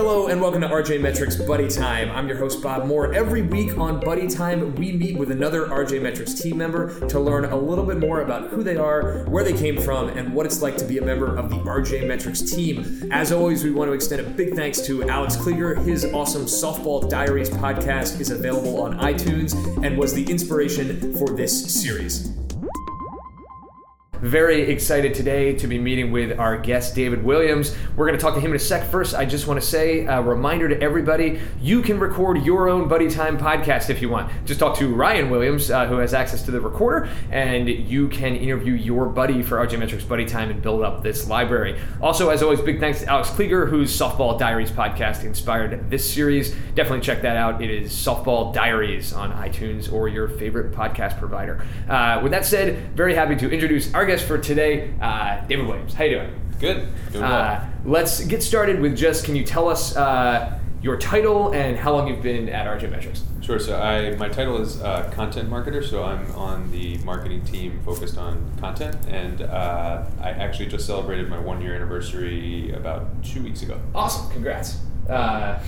Hello and welcome to RJ Metrics Buddy Time. I'm your host Bob Moore. Every week on Buddy Time, we meet with another RJ Metrics team member to learn a little bit more about who they are, where they came from, and what it's like to be a member of the RJ Metrics team. As always, we want to extend a big thanks to Alex Klieger. His awesome Softball Diaries podcast is available on iTunes and was the inspiration for this series. Very excited today to be meeting with our guest, David Williams. We're going to talk to him in a sec. First, I just want to say a reminder to everybody you can record your own Buddy Time podcast if you want. Just talk to Ryan Williams, uh, who has access to the recorder, and you can interview your buddy for RJ Metrics Buddy Time and build up this library. Also, as always, big thanks to Alex Klieger, whose Softball Diaries podcast inspired this series. Definitely check that out. It is Softball Diaries on iTunes or your favorite podcast provider. Uh, with that said, very happy to introduce our guest for today, uh, David Williams. How you doing? Good. Doing well. Uh, let's get started with just can you tell us uh, your title and how long you've been at RJ Metrics? Sure. So I my title is uh, content marketer. So I'm on the marketing team focused on content, and uh, I actually just celebrated my one year anniversary about two weeks ago. Awesome. Congrats. Uh,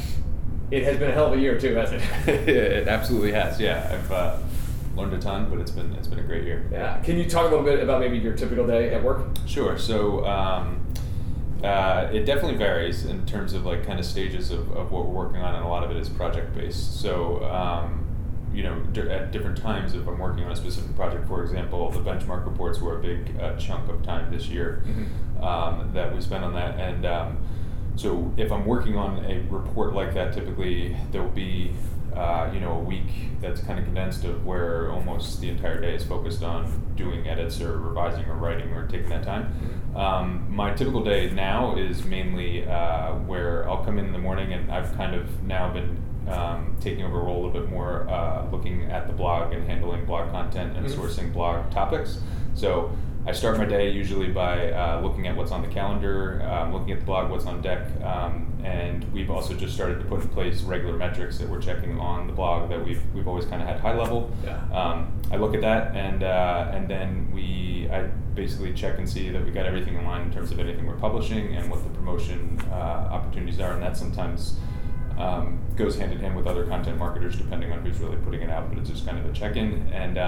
it has been a hell of a year too, hasn't it? it absolutely has. Yeah. I've uh, learned a ton, but it's been it's been a great year. yeah. Can you talk a little bit about maybe your typical day at work? Sure. So um, uh, it definitely varies in terms of like kind of stages of, of what we're working on, and a lot of it is project based. So um, you know, d- at different times, if I'm working on a specific project, for example, the benchmark reports were a big uh, chunk of time this year um, that we spent on that, and um, so if I'm working on a report like that, typically there will be uh, you know a week that's kind of condensed of where almost the entire day is focused on doing edits or revising or writing or taking that time. Um, my typical day now is mainly uh, where I'll come in in the morning and I've kind of now been um, taking over a role a little bit more, uh, looking at the blog and handling blog content and Mhm. sourcing blog topics. So I start my day usually by uh, looking at what's on the calendar, um, looking at the blog, what's on deck, um, and we've also just started to put in place regular metrics that we're checking on the blog that we've we've always kind of had high level. Yeah. Um, I look at that and uh, and then we I basically check and see that we got everything in line in terms of anything we're publishing and what the promotion uh, opportunities are, and that sometimes um, goes hand in hand with other content marketers depending on who's really putting it out. But it's just kind of a check in and.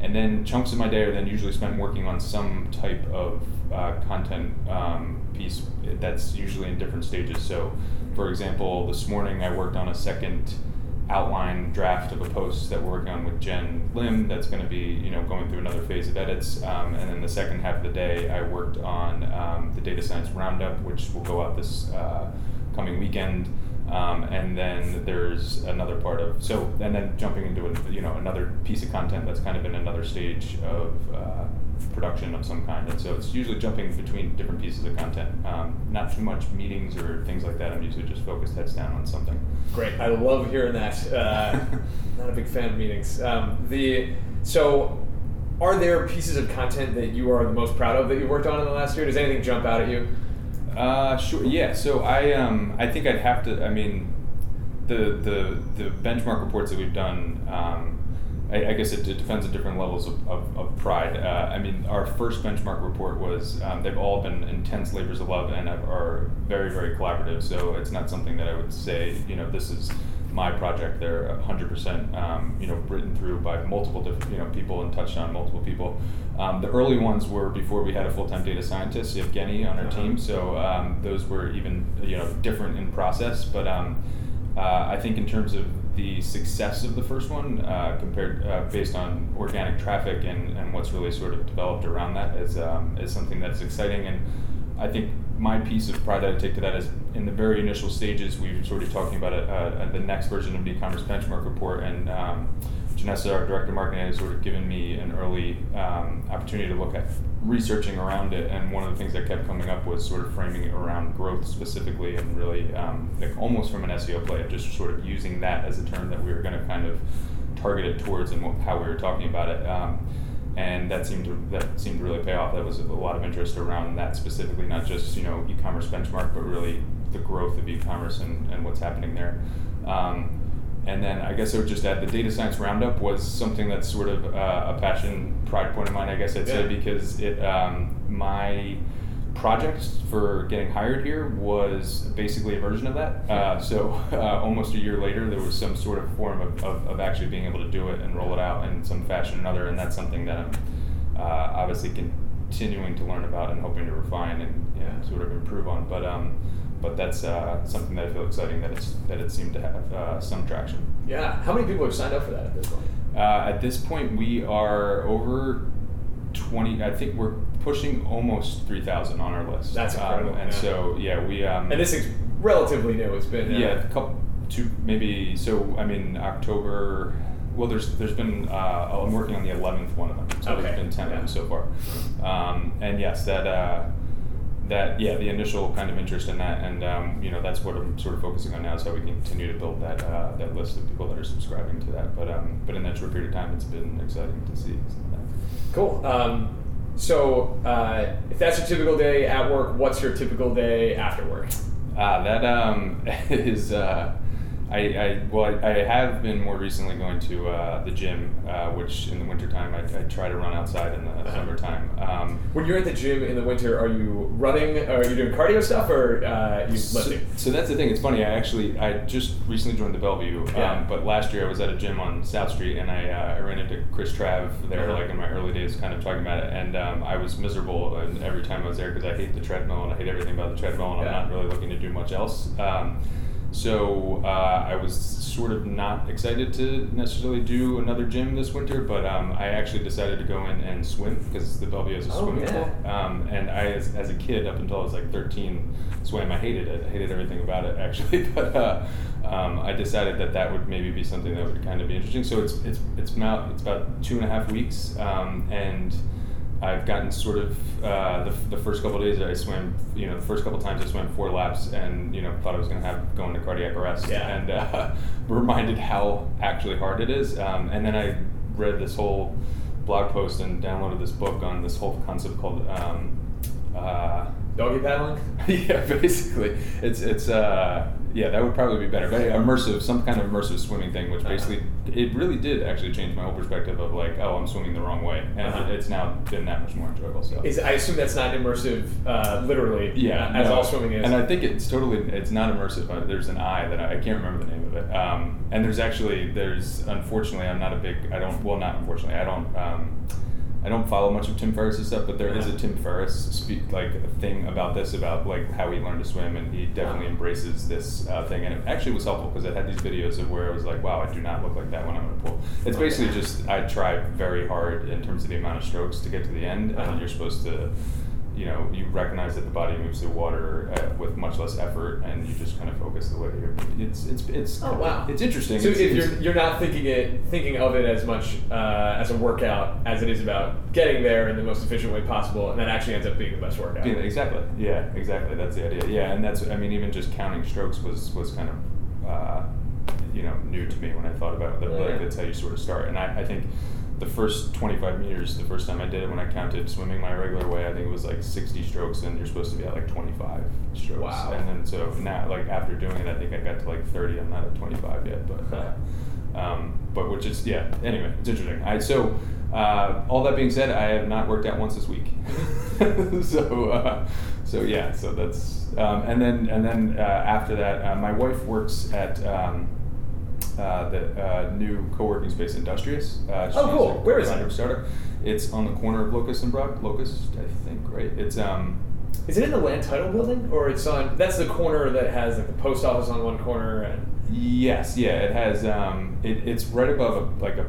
And then chunks of my day are then usually spent working on some type of uh, content um, piece that's usually in different stages. So, for example, this morning I worked on a second outline draft of a post that we're working on with Jen Lim. That's going to be you know going through another phase of edits, um, and then the second half of the day I worked on um, the data science roundup, which will go out this uh, coming weekend. Um, and then there's another part of so and then jumping into a, you know another piece of content that's kind of in another stage of uh, production of some kind and so it's usually jumping between different pieces of content um, not too much meetings or things like that i'm usually just focused heads down on something Great. I love hearing that. Uh, not a big fan of meetings. Um, the so, are there pieces of content that you are the most proud of that you worked on in the last year? Does anything jump out at you? Uh, sure. Yeah. So I um I think I'd have to. I mean, the the the benchmark reports that we've done. Um, I, I guess it, it depends on different levels of, of, of pride. Uh, I mean, our first benchmark report was um, they've all been intense labors of love and are very very collaborative. So it's not something that I would say you know this is my project. They're 100% um, you know written through by multiple different you know people and touched on multiple people. Um, the early ones were before we had a full-time data scientist, Evgeny, on our Uh-huh. team. So um, those were even you know different in process. But um, uh, I think in terms of the success of the first one, uh, compared uh, based on organic traffic and, and what's really sort of developed around that, is um, is something that's exciting. And I think my piece of pride that I take to that is in the very initial stages, we were sort of talking about it, uh, the next version of the e-commerce benchmark report, and um, Janessa, our director of marketing, has sort of given me an early um, opportunity to look at researching around it. And one of the things that kept coming up was sort of framing it around growth specifically, and really um, like almost from an SEO play just sort of using that as a term that we were going to kind of target it towards and wh- how we were talking about it. Um, and that seemed to that seemed to really pay off. That was a lot of interest around that specifically, not just you know e-commerce benchmark, but really the growth of e-commerce and, and what's happening there. Um, and then I guess I would just add the data science roundup was something that's sort of uh, a passion, pride point of mine, I guess I'd say, because it um, my project for getting hired here was basically a version of that. Uh, so uh, almost a year later, there was some sort of form of, of, of, actually being able to do it and roll it out in some fashion or another, and that's something that I'm uh, obviously continuing to learn about and hoping to refine and you know, sort of improve on. But um, but that's uh, something that I feel exciting that it's that it seemed to have uh, some traction. Yeah. How many people have signed up for that at this point? Uh, at this point, we are over 20 i think we're pushing almost 3000 on our list that's um, incredible um, and yeah. so yeah we um, and this is relatively new it's been uh, yeah a couple two maybe so i mean october well there's there's been uh, i'm working on the 11th one of them so okay. there's been 10 yeah. of them so far um, and yes that uh, that yeah the initial kind of interest in that and um, you know that's what I'm sort of focusing on now is how we can continue to build that uh, that list of people that are subscribing to that but um, but in that short period of time it's been exciting to see Cool. Um, so, uh, if that's your typical day at work, what's your typical day after work? Ah, that um, is uh, I, I well, I, I, have been more recently going to uh, the gym, uh, which in the wintertime I, I try to run outside in the uh-huh. summertime. Um, when you're at the gym in the winter, are you running? Or are you doing cardio stuff, or uh, you lifting? So, so, that's the thing. It's funny. I actually I just recently joined the Bellevue, yeah. um, but last year I was at a gym on South Street, and I, uh, I ran into Chris Trav there, uh-huh. like in my early days, kind of talking about it, and um, I was miserable every time I was there because I hate the treadmill and I hate everything about the treadmill, and yeah. I'm not really looking to do much else. So uh, I was sort of not excited to necessarily do another gym this winter, but um, I actually decided to go in and swim because the Bellevue has a oh, swimming yeah. pool. Um, and I, as, as, a kid, up until I was like 13, swam. I hated it. I hated everything about it actually. but uh, um, I decided that that would maybe be something that would kind of be interesting. So it's it's it's about it's about two and a half weeks, um, and I've gotten sort of uh, the, the first couple days I swam, you know, the first couple times I swam four laps and, you know, thought I was going to have going to cardiac arrest yeah. and uh, reminded how actually hard it is. Um, and then I read this whole blog post and downloaded this book on this whole concept called um, uh, doggy paddling. yeah, basically, it's it's uh, yeah, that would probably be better. But immersive, some kind of immersive swimming thing, which uh-huh. basically it really did actually change my whole perspective of like, oh, I'm swimming the wrong way, and uh-huh. it's now been that much more enjoyable. So is, I assume that's not immersive, uh, literally. Yeah, as no, all swimming is. And I think it's totally it's not immersive. There's an eye that I, I, can't remember the name of it. Um, and there's actually there's unfortunately I'm not a big I don't well not unfortunately I don't. Um, I don't follow much of Tim Ferriss's stuff, but there is a Tim Ferriss speak like thing about this about like how he learned to swim, and he definitely embraces this uh, thing. And it actually was helpful because it had these videos of where I was like, wow, I do not look like that when I'm in a pool. It's basically just I try very hard in terms of the amount of strokes to get to the end, and uh-huh. you're supposed to you know you recognize that the body moves through water uh, with much less effort, and you just kind of focus the way you're. It's it's it's. Oh wow! It's interesting. So it's, if you're you're not thinking it thinking of it as much uh, as a workout as it is about getting there in the most efficient way possible, and that actually ends up being the best workout. Yeah, exactly. Yeah, exactly. That's the idea. Yeah, and that's I mean even just counting strokes was was kind of. Uh, you know, new to me when I thought about it. Like, that's how you sort of start, and I, I think the first 25 meters, the first time I did it, when I counted swimming my regular way, I think it was like 60 strokes, and you're supposed to be at like 25 strokes. Wow. And then so now, like after doing it, I think I got to like 30. I'm not at 25 yet, but uh, um, but which is yeah. Anyway, it's interesting. I so. Uh, all that being said, I have not worked out once this week. so, uh, so yeah, so that's um, and then and then uh, after that, uh, my wife works at um, uh, the uh, new co-working space Industrious. Uh, oh, cool. Where is it? Startup. It's on the corner of Locust and Broad. Locust, I think, right? It's um. Is it in the land title building, or it's on? That's the corner that has like the post office on one corner and. Yes, yeah, it has. Um, it, it's right above a like a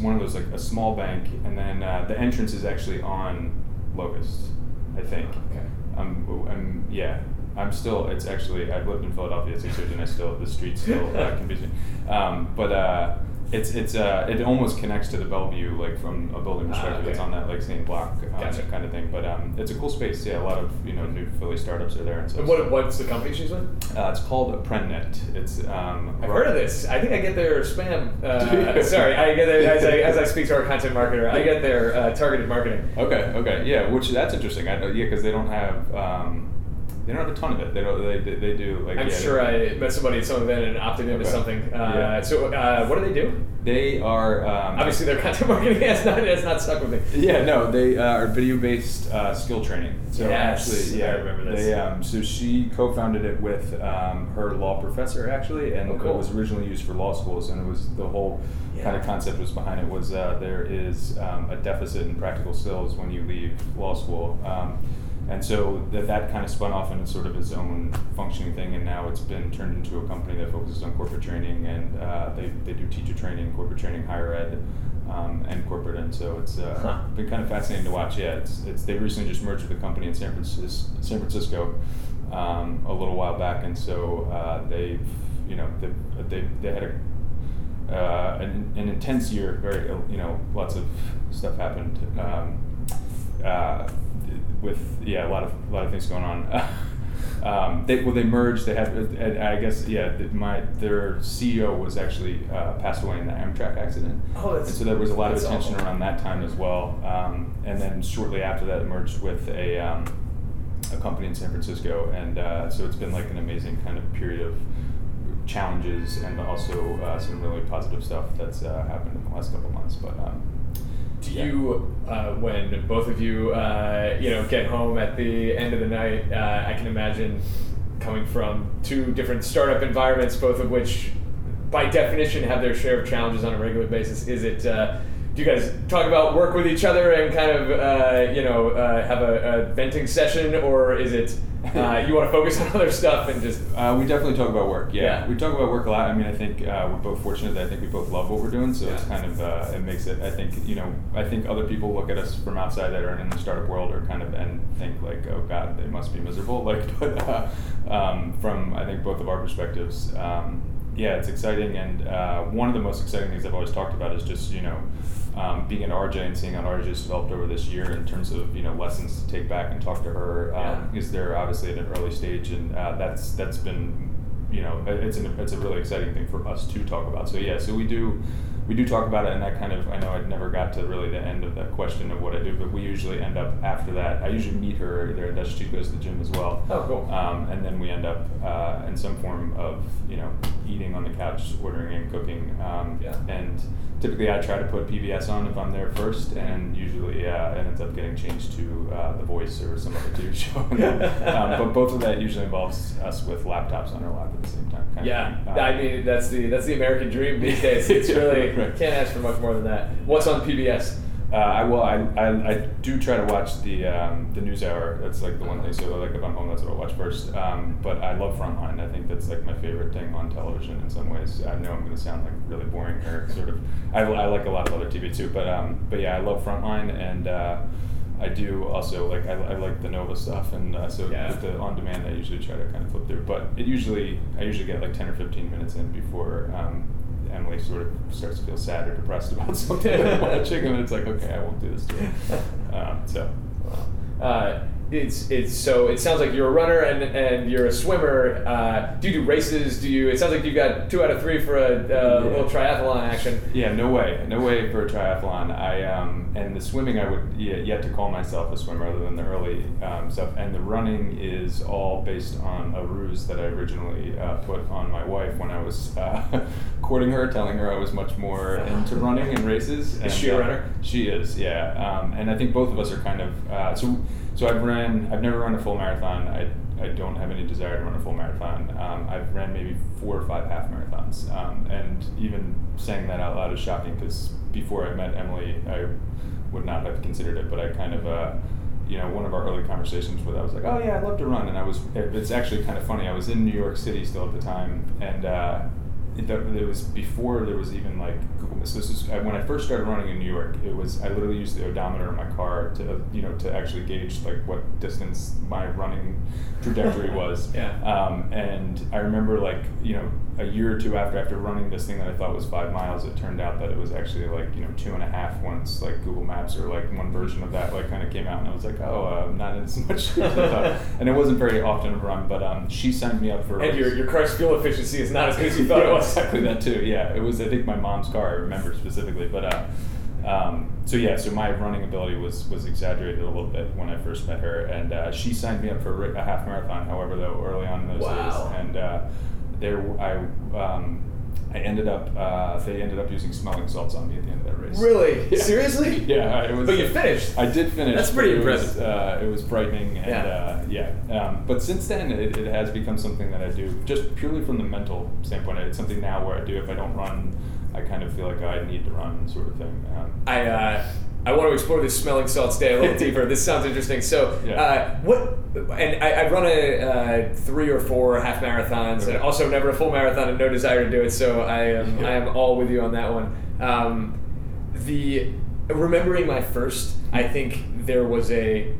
one of those like a small bank, and then uh, the entrance is actually on Locust, I think. Okay. Um, I'm yeah, I'm still. It's actually I've lived in Philadelphia six years, and I still the streets still uh, confuse me. Um, but uh, it's it's uh, it almost connects to the Bellevue like from a building ah, perspective. okay. It's on that like same block um, gotcha. kind of thing. But um, it's a cool space. Yeah, a lot of you know new Philly startups are there. And, so and what what's the company she's with? Uh, it's called Apprennet. It's um, I've heard of this. I think I get their spam. Uh, sorry, I get their, as I as I speak to our content marketer. I get their uh, targeted marketing. Okay, okay, yeah, which that's interesting. I, yeah, because they don't have. Um, they don't have a ton of it. They don't. They, they, they do like. I'm yeah, sure I met somebody at some event and opted into Okay. something. Uh, Yeah. So uh, what do they do? They are um, Obviously, their content marketing has not has not stuck with me. Yeah, no, they uh, are video-based uh, skill training. So Yes, actually, yeah, I remember this. They, um, so she co-founded it with um, her law professor actually, and Oh, cool. it was originally used for law schools, and it was the whole kind of concept was behind it was uh, there is um, a deficit in practical skills when you leave law school. And so that, that kind of spun off into sort of its own functioning thing, and now it's been turned into a company that focuses on corporate training, and uh, they, they do teacher training, corporate training, higher ed, um, and corporate, and so it's uh, Huh. been kind of fascinating to watch. Yeah, it's, it's they recently just merged with a company in San Francisco, San Francisco um, a little while back, and so uh, they've you know they, they, they had a uh, an, an intense year. Very, you know, lots of stuff happened um, uh, with yeah, a lot of a lot of things going on. um, they well, they merged. They had, I guess yeah, my their CEO was actually uh, passed away in the Amtrak accident. Oh, and so there was a lot of attention awful. around that time as well. Um, and then shortly after that, it merged with a um, a company in San Francisco, and uh, so it's been like an amazing kind of period of challenges and also uh, some really positive stuff that's uh, happened in the last couple months. But um, Do Yeah. you, uh, when both of you, uh, you know, get home at the end of the night, uh, I can imagine coming from two different startup environments, both of which, by definition, have their share of challenges on a regular basis. Is it? Do you guys talk about work with each other and kind of, uh, you know, uh, have a, a venting session, or is it uh, you want to focus on other stuff and just? Uh, we definitely talk about work. Yeah. Yeah. we talk about work a lot. I mean, I think uh, we're both fortunate that I think we both love what we're doing. So it's kind of uh, it makes it. I think you know. I think other people look at us from outside that are in the startup world or kind of and think like, oh God, they must be miserable. Like, but uh, um, from I think both of our perspectives, um, yeah, it's exciting. And uh, one of the most exciting things I've always talked about is just you know. Um, being an RJ and seeing how RJ has developed over this year in terms of you know lessons to take back and talk to her um, Yeah. is they're obviously at an early stage, and uh, that's that's been you know it's an, it's a really exciting thing for us to talk about. So yeah, so we do we do talk about it, and that kind of I know I never got to really the end of that question of what I do, but we usually end up after that. I usually meet her there. That she goes to the gym as well. Oh, cool. Um, and then we end up uh, in some form of you know eating on the couch, ordering and cooking. Um, Yeah. And typically I try to put PBS on if I'm there first, and usually uh, it ends up getting changed to uh, The Voice or some other TV show. um, but both of that usually involves us with laptops on our lap at the same time. kind Yeah, I mean that's the that's the American dream these days. It's really Right. can't ask for much more than that. What's on PBS? Uh, I will. I, I, I do try to watch the um, the news hour. That's like the one thing. So like if I'm home, that's what I'll watch first. Um, but I love Frontline. I think that's like my favorite thing on television in some ways. I know I'm going to sound like really boring or sort of. I, I like a lot of other TV too, but um, but yeah, I love Frontline and. Uh, I do also like I, I like the Nova stuff, and uh, so Yeah. with the on demand, I usually try to kind of flip through. But it usually I usually get like ten or fifteen minutes in before um, Emily sort of starts to feel sad or depressed about something I'm watching, and it's like, okay, I won't do this to. Um, so Uh, it's it's so it sounds like you're a runner and and you're a swimmer. Uh, do you do races? Do you? It sounds like you got two out of three for a uh, Yeah. little triathlon action. yeah, no way, no way for a triathlon. I um, and the swimming, I would yet, yet to call myself a swimmer, other than the early um, stuff. And the running is all based on a ruse that I originally uh, put on my wife when I was uh, courting her, telling her I was much more into running and races. and, she a uh, runner? She is, yeah. Um, and I think both of us are kind of uh, so. So I've ran. I've never run a full marathon. I, I don't have any desire to run a full marathon. Um, I've ran maybe four or five half marathons. Um, and even saying that out loud is shocking because before I met Emily, I would not have considered it. But I kind of. Uh, you know, one of our early conversations with, I was like, "Oh yeah, I'd love to run," and I was. It's actually kind of funny. I was in New York City still at the time, and uh, it, it was before there was even like. So this is when I first started running in New York. It was I literally used the odometer in my car to you know to actually gauge like what distance my running trajectory was. Yeah. Um, and I remember like you know a year or two after after running this thing that I thought was five miles, it turned out that it was actually like you know two and a half once like Google Maps or like one version of that like kind of came out, and I was like, oh, uh, not as much. as thought. and it wasn't very often a run, but um, she signed me up for. And your your car's fuel efficiency is not as good as you thought it was. exactly that too. Yeah, it was. I think my mom's car. Remember specifically, but uh, Um, so yeah, so my running ability was was exaggerated a little bit when I first met her, and uh, she signed me up for a half marathon. However, though early on in those wow. days, and uh, there I um, I ended up uh, they ended up using smelling salts on me at the end of that race. Really? Yeah. Seriously? yeah, it was. But you finished. I did finish. That's pretty it was, impressive. uh, it was frightening, and Yeah. uh, yeah. Um, but since then, it, it has become something that I do just purely from the mental standpoint. It's something now where I do if I don't run, I kind of feel like I need to run, sort of thing. Um, I uh, I want to explore this smelling salts day a little deeper. This sounds interesting. So, Yeah. uh, what? And I, I've run a uh, three or four half marathons, and also never a full marathon, and no desire to do it. So I am I am all with you on that one. Um, the remembering my first, I think there was a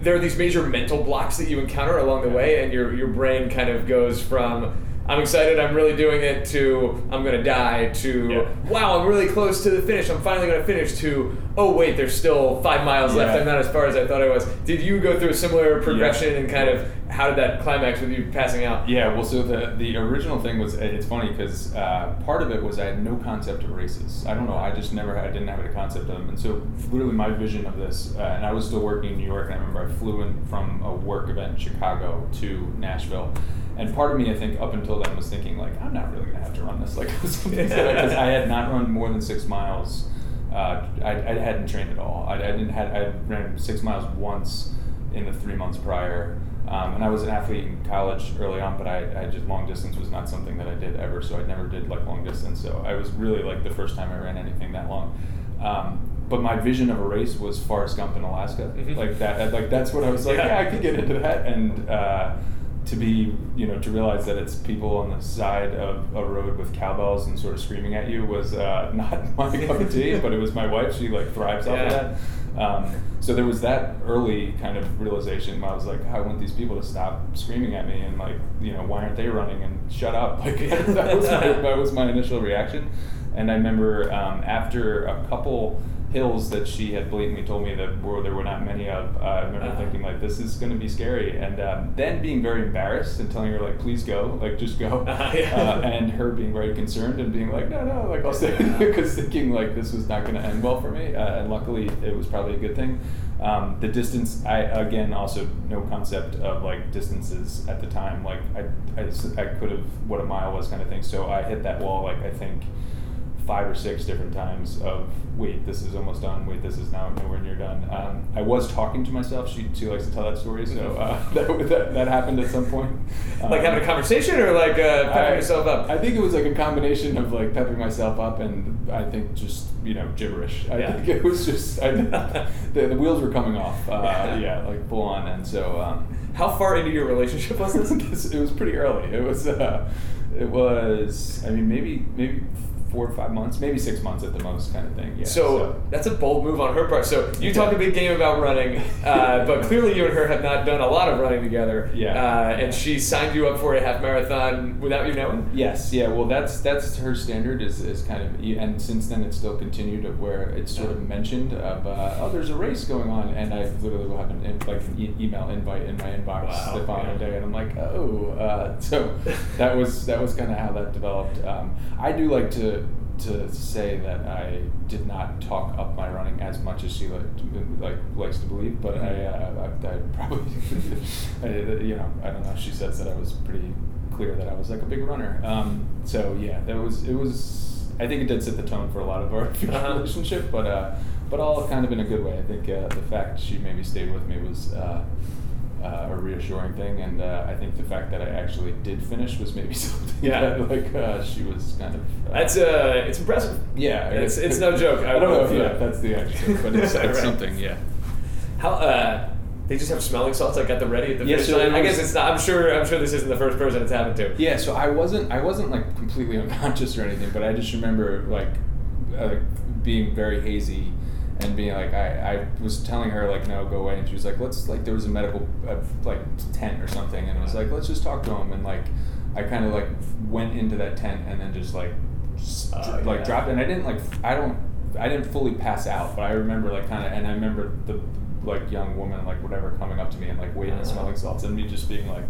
there are these major mental blocks that you encounter along the way, and your your brain kind of goes from I'm excited, I'm really doing it to I'm gonna die to Yeah. wow, I'm really close to the finish, I'm finally gonna finish to oh wait, there's still five miles left, I'm not as far as I thought I was. Did you go through a similar progression Yeah. and kind of how did that climax with you passing out? Yeah, well, so the the original thing was it's funny because uh, part of it was I had no concept of races. I don't know, I just never I didn't have a concept of them, and so literally my vision of this, uh, and I was still working in New York, and I remember I flew in from a work event in Chicago to Nashville. And part of me, I think, up until then, was thinking like, I'm not really gonna have to run this, like, because I had not run more than six miles. Uh, I, I hadn't trained at all. I, I didn't had I ran six miles once in the three months prior, um, and I was an athlete in college early on, but I, I just long distance was not something that I did ever, so I never did like long distance. So I was really like the first time I ran anything that long. Um, but my vision of a race was Forrest Gump in Alaska, Mhm. like that. Like that's what I was like. Yeah. Yeah, I could get into that, and uh, to be you know to realize that it's people on the side of a road with cowbells and sort of screaming at you was uh, not my cup of tea. But it was my wife. She like thrives off of that. Um, so there was that early kind of realization. I was like, I want these people to stop screaming at me and like, you know, why aren't they running and shut up? Like that was my, that was my initial reaction. And I remember um, after a couple hills that she had blatantly told me that were, there were not many of, uh, I remember Uh-huh. thinking like, this is going to be scary. And um, then being very embarrassed and telling her like, please go, like just go. Uh-huh, yeah. uh, and her being very concerned and being like, no, no, like I'll stay because thinking like this was not going to end well for me. Uh, and luckily, it was probably a good thing. Um, the distance, I again also no concept of like distances at the time. Like I I could have what a mile was kind of thing. So I hit that wall like I think five or six different times of wait this is almost done wait this is now nowhere near done um, i was talking to myself she, she likes to tell that story so uh, that, that, that happened at some point Like having a Um, conversation or like uh, pepping I- yourself up? I think it was like a combination of like pepping myself up and I think just you know gibberish. I Yeah. think it was just I, the, the wheels were coming off. Uh, Yeah. like full on. And so um, How far into your relationship was this? this, it was pretty early. It was uh, it was I mean maybe maybe four or five months, maybe six months at the most, kind of thing. Yeah. So that's a bold move on her part. So you Yeah. talk a big game about running, uh, but clearly you and her have not done a lot of running together. Yeah. Uh, and she signed you up for a half marathon without you knowing. Yes, yeah. Well, that's that's her standard is, is kind of, and since then it's still continued of where it's sort of mentioned of uh, oh there's a race going on, and I literally will have an in, like an e- email invite in my inbox Wow, the following yeah. day, and I'm like oh, uh, so that was that was kind of how that developed. Um, I do like to to say that I did not talk up my running as much as she like, like likes to believe, but I, uh, I, I probably, I, you know, I don't know. She says that I was pretty clear that I was like a big runner. Um, so yeah, that was it was. I think it did set the tone for a lot of our Uh-huh. relationship, but uh, but all kind of in a good way. I think uh, the fact she maybe stayed with me was. Uh, a reassuring thing, and uh, I think the fact that I actually did finish was maybe something Yeah. that like uh, she was kind of. Uh, That's uh, it's impressive. yeah, It's- it's no joke. I I, don't know if yeah, that's the adjective, but it's, it's Right. something. Yeah. How uh, they just have smelling salts like at the ready at the Yeah, so I guess it's not. I'm sure. I'm sure this isn't the first person it's happened to. Yeah, so I wasn't I wasn't like completely unconscious or anything, but I just remember like uh, like being very hazy and being like I, I was telling her like no go away. And she was like let's like there was a medical uh, like tent or something. And I was like let's just talk to him. And like I kind of like went into that tent and then just like s- Oh, like yeah. dropped. And I didn't like I don't I didn't fully pass out but I remember like kind of and I remember the like young woman like whatever coming up to me and like waving Uh-huh. smelling salts and me just being like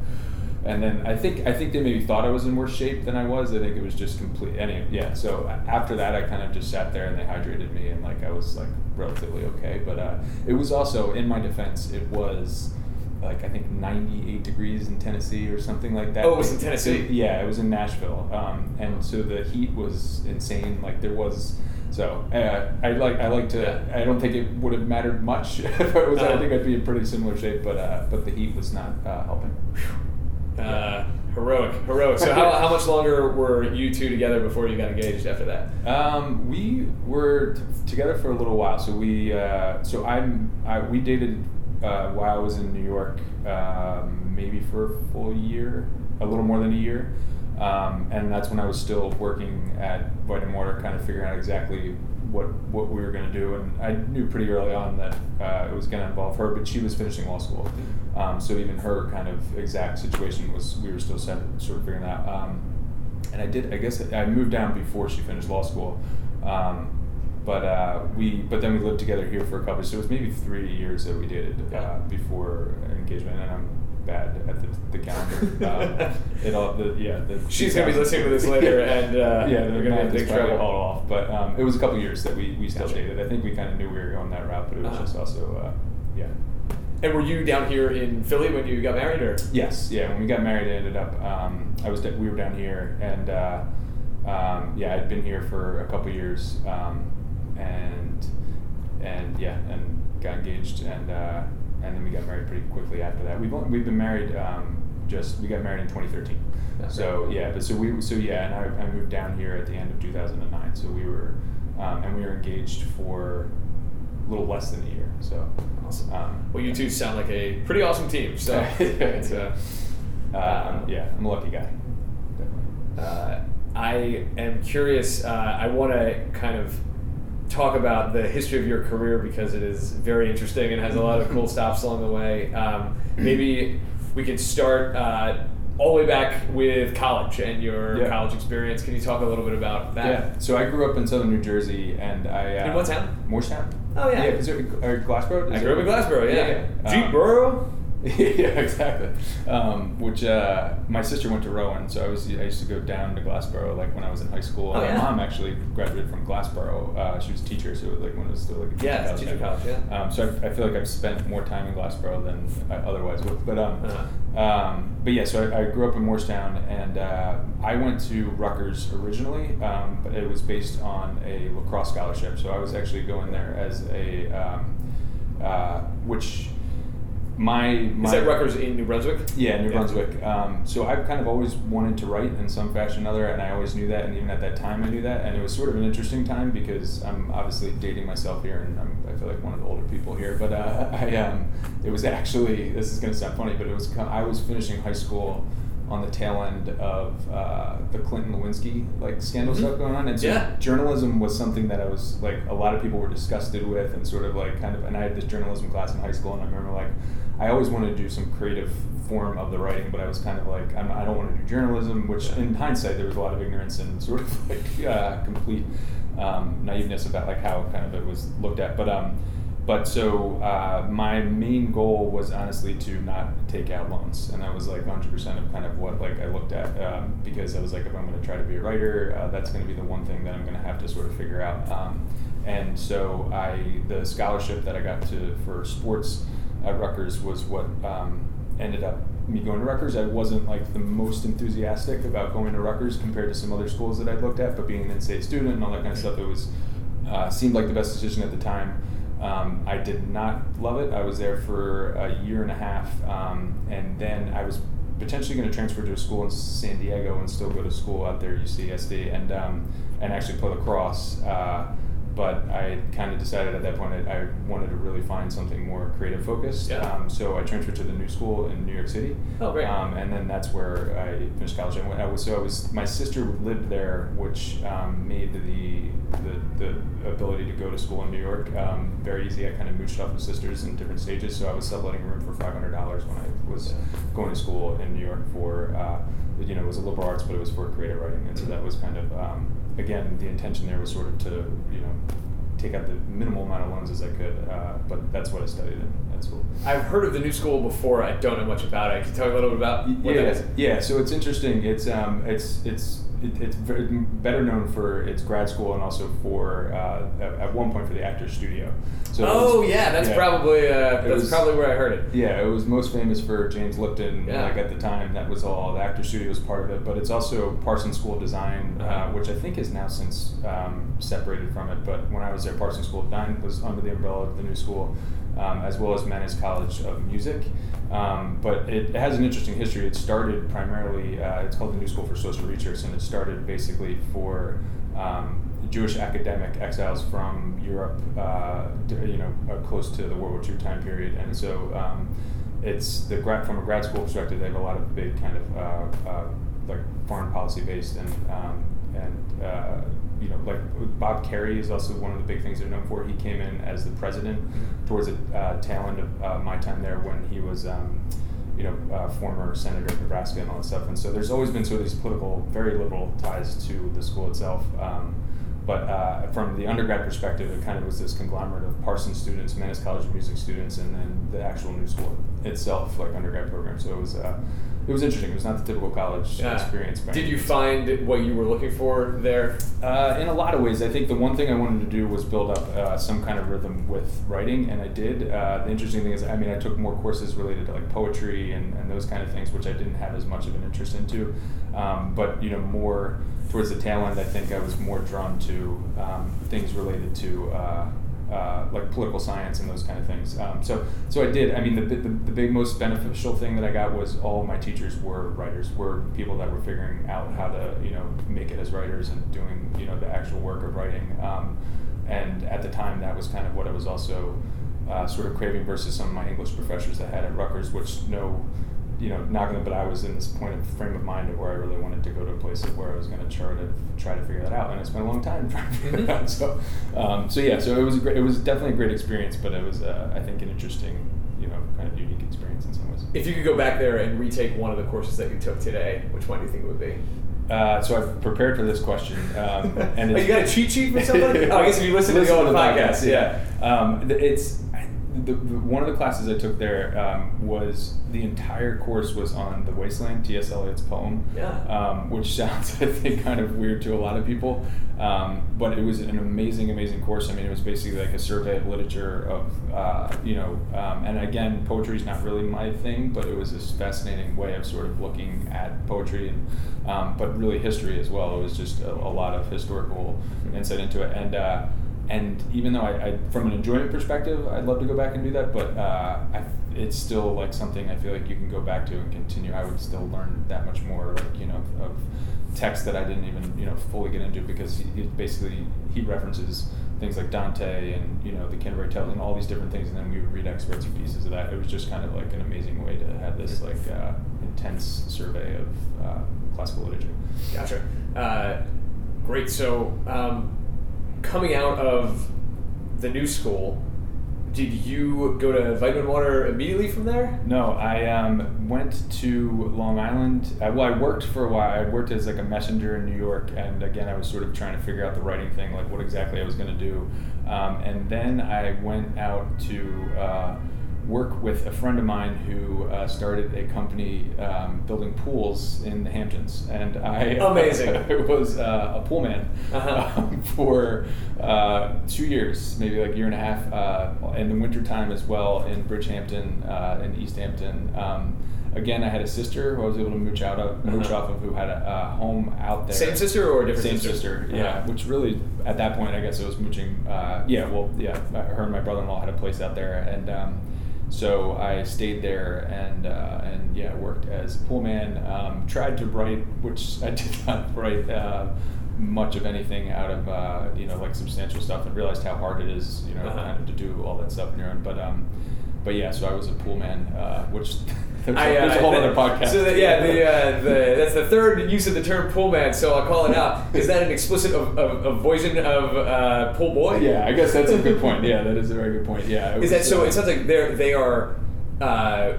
and then I think I think they maybe thought I was in worse shape than I was. I think it was just complete. Anyway, yeah. So after that, I kind of just sat there and they hydrated me, and like I was like relatively okay. But uh, it was also in my defense, it was like I think 98 degrees in Tennessee or something like that. Oh, it was in Tennessee. So, yeah, it was in Nashville, um, and so the heat was insane. Like there was. So uh, I like I like to. I don't think it would have mattered much if I was. Uh-huh. think I'd be in pretty similar shape, but uh, but the heat was not uh, helping. Uh, heroic, heroic. So how, how much longer were you two together before you got engaged after that? Um, we were t- together for a little while. So we, uh, so I'm, I, we dated uh, while I was in New York, um, maybe for a full year, a little more than a year, um, and that's when I was still working at Vitamin Water, kind of figuring out exactly what what we were going to do. And I knew pretty early on that uh, it was going to involve her, but she was finishing law school, um, so even her kind of exact situation was we were still set, sort of figuring that out. Um, and I did. I guess I moved down before she finished law school, um, but uh, we. But then we lived together here for a couple. So it was maybe three years that we dated uh, before engagement. And I'm bad at the, the calendar. um, it all. The, yeah. The She's gonna be listening to this later, and uh, yeah, we're gonna math big trouble. all off. But um, it was a couple years that we, we still Gotcha. dated. I think we kind of knew we were going that route, but it was Uh-huh. just also uh, yeah. And were you down here in Philly when you got married, or? Yes, yeah. When we got married, it ended up um, I was we were down here, and uh, um, yeah, I'd been here for a couple years, um, and and yeah, and got engaged, and uh, and then we got married pretty quickly after that. We've only, we've been married um, just we got married in 2013. Okay. So yeah, but so we so yeah, and I, I moved down here at the end of 2009. So we were um, and we were engaged for a little less than a year. So Awesome. um, Well, you two sound like a pretty awesome team. So it's, uh, um, yeah, I'm a lucky guy. Uh, I am curious. Uh, I want to kind of talk about the history of your career because it is very interesting and has a lot of cool stops along the way. Um, maybe we could start uh, all the way back with college and your Yeah. college experience. Can you talk a little bit about that? Yeah. So I grew up in southern New Jersey, and I. Uh, In what town? Morristown. Oh, yeah. Yeah, is it or Glassboro? I Is grew up in Glassboro. Yeah. Yeah. yeah. Jeep Um, Borough. yeah, exactly. Um, which uh, my sister went to Rowan, so I was I used to go down to Glassboro like when I was in high school. Oh, my yeah. mom actually graduated from Glassboro. Uh, she was a teacher, so like when it was still like a Yeah, it's a teacher college, yeah. Um, so I, I feel like I've spent more time in Glassboro than I otherwise would. But um, Uh-huh. um, but yeah, so I, I grew up in Morristown, and uh, I went to Rutgers originally, um, but it was based on a lacrosse scholarship. So I was actually going there as a, um, uh, which my my Is that Rutgers in New Brunswick? yeah, New Yeah. Brunswick. Um, so I've kind of always wanted to write in some fashion or another, and I always knew that, and even at that time I knew that, and it was sort of an interesting time because I'm obviously dating myself here, and I'm, I feel like one of the older people here. But uh, I, um, it was actually this is going to sound funny, but it was I was finishing high school on the tail end of uh, the Clinton Lewinsky like scandal Mhm. stuff going on, and so Yeah. journalism was something that I was like a lot of people were disgusted with, and sort of like kind of, and I had this journalism class in high school, and I remember like I always wanted to do some creative form of the writing, but I was kind of like I'm, I don't want to do journalism, which Yeah. in hindsight there was a lot of ignorance and sort of like uh, complete um, naiveness about like how kind of it was looked at, but um. But so uh, my main goal was honestly to not take out loans, and that was like 100% of kind of what like I looked at um, because I was like, if I'm going to try to be a writer, uh, that's going to be the one thing that I'm going to have to sort of figure out. Um, and so I the scholarship that I got to for sports at Rutgers was what um, ended up me going to Rutgers. I wasn't like the most enthusiastic about going to Rutgers compared to some other schools that I'd looked at, but being an in-state student and all that kind of stuff, it was uh, seemed like the best decision at the time. Um, I did not love it. I was there for a year and a half, um, and then I was potentially going to transfer to a school in San Diego and still go to school out there, UCSD, and um, and actually play lacrosse. Uh, but I kind of decided at that point I, I wanted to really find something more creative focused. Yeah. Um, so I transferred to the new school in New York City. Oh, great. Um, and then that's where I finished college. I went, I was, so I was my sister lived there, which um, made the, the the ability to go to school in New York um, very easy. I kind of mooched off with sisters in different stages. So I was subletting a room for five hundred dollars when I was Yeah. going to school in New York for. Uh, you know, it was a liberal arts, but it was for creative writing, and so that was kind of um, again the intention there was sort of to take out the minimal amount of loans as I could, uh, but that's what I studied in. at school. I've heard of the new school before. I don't know much about it. Can you talk a little bit about what yeah, that is? yeah. So it's interesting. It's um, it's it's it, it's better known for its grad school and also for uh, at, at one point for the Actors Studio. So oh was- yeah, that's yeah. probably uh, that's was- probably where I heard it. Yeah, it was most famous for James Lipton. Yeah. Like at the time, that was all. The Actors Studio was part of it, but it's also Parsons School of Design, Uh-huh. uh, which I think is now since um, separated from it. But when I was there, Parsons School of Design was under the umbrella of the new school, um, as well as Mannes College of Music. Um, but it, it has an interesting history. It started primarily. Uh, it's called the New School for Social Research, and it started basically for. Um, Jewish academic exiles from Europe, uh, you know, uh, close to the World War II time period, and so um, it's the grad from a grad school perspective. They have a lot of big kind of uh, uh, like foreign policy based and um, and uh, you know like Bob Kerrey is also one of the big things they're known for. He came in as the president towards the uh, tail end of uh, my time there when he was. Um, you know, uh, former senator of Nebraska and all that stuff, and so there's always been sort of these political, very liberal ties to the school itself. Um, but uh, from the undergrad perspective, it kind of was this conglomerate of Parsons students, Mannes College of Music students, and then the actual new school itself, like undergrad program. So it was uh, it was interesting. It was not the typical college Yeah. experience. Did you find what you were looking for there? Uh, in a lot of ways, I think the one thing I wanted to do was build up uh, some kind of rhythm with writing, and I did. Uh, the interesting thing is, I mean, I took more courses related to like poetry and, and those kind of things, which I didn't have as much of an interest into. Um, but you know, more towards the tail end, I think I was more drawn to um, things related to. Uh, like political science and those kind of things. Um, so, so I did. I mean, the, the the big most beneficial thing that I got was all my teachers were writers, were people that were figuring out how to you know make it as writers and doing you know the actual work of writing. Um, and at the time, that was kind of what I was also uh, sort of craving versus some of my English professors that had at Rutgers, which no. You know, not gonna, but I was in this point of frame of mind of where I really wanted to go to a place of where I was gonna try to try to figure that out, and it's been a long time trying to figure it Mhm. out. So, um, so yeah, so it was a great, it was definitely a great experience, but it was, uh, I think, an interesting, you know, kind of unique experience in some ways. If you could go back there and retake one of the courses that you took today, which one do you think it would be? Uh, so I've prepared for this question, um, and oh, you got a cheat sheet for somebody? oh, I guess if you listen to the old podcast, yeah. Um, it's I- the, one of the classes I took there um, was the entire course was on the Waste Land, T.S. Eliot's poem. Yeah. Um, which sounds, I think, kind of weird to a lot of people, um, but it was an amazing, amazing course. I mean, it was basically like a survey of literature of, uh, you know, um, and again, poetry is not really my thing, but it was this fascinating way of sort of looking at poetry and, um, but really history as well. It was just a, a lot of historical insight into it, and. Uh, and even though I, I, from an enjoyment perspective, I'd love to go back and do that, but uh, I, it's still like something I feel like you can go back to and continue. I would still learn that much more, like you know, of text that I didn't even you know fully get into because he, he basically he references things like Dante and you know the Canterbury Tales and all these different things, and then we would read excerpts and pieces of that. It was just kind of like an amazing way to have this like uh, intense survey of uh, classical literature. Gotcha. Uh, great. So, um, coming out of the new school, did you go to Vitamin Water immediately from there? No, I um, went to Long Island. Uh, well, I worked for a while. I worked as like a messenger in New York, and again, I was sort of trying to figure out the writing thing, like what exactly I was going to do. Um, and then I went out to uh, work with a friend of mine who uh, started a company um, building pools in the Hamptons, and I Amazing. I was uh, a pool man Uh-huh. um, for uh, two years, maybe like a year and a half, uh, in the wintertime as well in Bridgehampton, uh, in East Hampton. Um, again, I had a sister who I was able to mooch out of, mooch Uh-huh. off of, who had a, a home out there. Same sister or a different Same sister? sister, Uh-huh. yeah. Which really, at that point, I guess it was mooching. Uh, yeah, well, yeah. Her and my brother-in-law had a place out there, and um, so I stayed there and uh, and yeah, worked as a pool man. Um, tried to write, which I did not write uh, much of anything out of uh, you know like substantial stuff, and realized how hard it is, you know, Uh-huh. kind of to do all that stuff on your own. But um, but yeah, so I was a pool man, uh, which there's, I, a, uh, there's a whole other podcast. So that, yeah, the, uh, the that's the third use of the term pool man. So I'll call it out. Is that an explicit of, of, of of uh, pool boy? yeah, I guess that's a good point. Yeah, that is a very good point. Yeah, Is that so? It sounds like they're they are uh,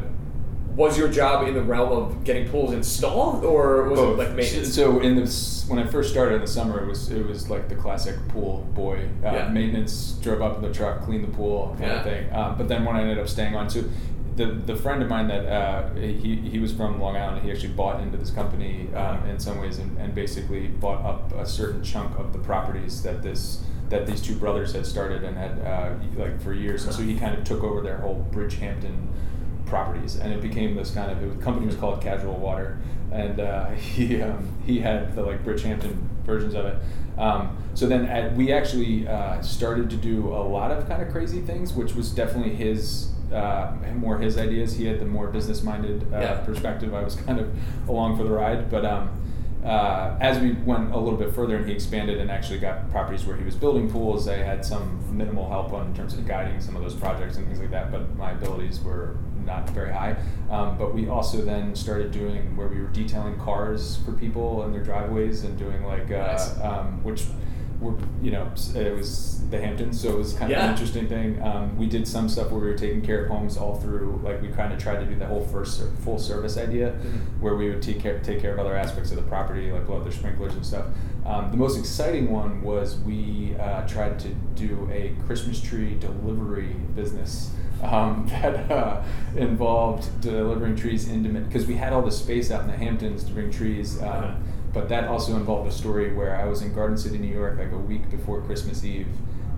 was your job in the realm of getting pools installed, or was Both. it like maintenance? So in the when I first started in the summer, it was it was like the classic pool boy. Uh, Yeah. Maintenance drove up in the truck, cleaned the pool, kind Yeah. of thing. Um, but then when I ended up staying on, so the the friend of mine that uh, he he was from Long Island. He actually bought into this company um, in some ways, and, and basically bought up a certain chunk of the properties that this that these two brothers had started and had uh, like for years. And so he kind of took over their whole Bridgehampton properties, and it became this kind of the company was called Casual Water, and uh, he um, he had the like Bridgehampton versions of it. Um, so then at, we actually uh, started to do a lot of kind of crazy things, which was definitely his uh, more his ideas. He had the more business minded uh, Yeah. perspective. I was kind of along for the ride, but. Um, uh, as we went a little bit further and he expanded and actually got properties where he was building pools, I had some minimal help on in terms of guiding some of those projects and things like that. But my abilities were not very high. Um, but we also then started doing where we were detailing cars for people in their driveways and doing like uh, Nice. um, which were you know it was the Hamptons, so it was kind of Yeah. an interesting thing. Um, we did some stuff where we were taking care of homes all through like we kind of tried to do the whole first ser- full service idea Mhm. where we would take care, take care of other aspects of the property, like blow out their sprinklers and stuff. Um, the most exciting one was we uh, tried to do a Christmas tree delivery business um, that uh, involved delivering trees into because we had all the space out in the Hamptons to bring trees. Um, Uh-huh. But that also involved a story where I was in Garden City, New York, like a week before Christmas Eve,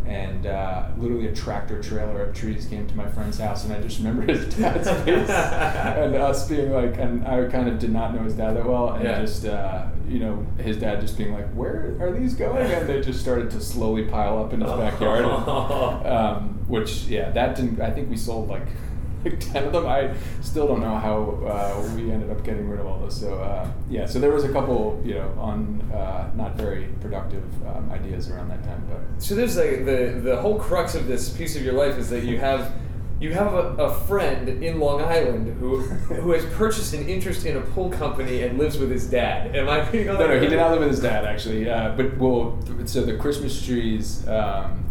and uh, literally a tractor trailer of trees came to my friend's house, and I just remember his dad's face and us being like, and I kind of did not know his dad that well, and Yeah. just uh, you know his dad just being like, "Where are these going?" And they just started to slowly pile up in his backyard, and, um, which yeah, that didn't. I think we sold like. Like ten of them. I still don't know how uh, we ended up getting rid of all those. So uh, yeah, so there was a couple, you know, on uh, not very productive um, ideas around that time. But So there's like the the whole crux of this piece of your life is that you have you have a, a friend in Long Island who who has purchased an interest in a pool company and lives with his dad. Am I No, no, he did not live with his dad actually. Uh, but well, so the Christmas trees. Um,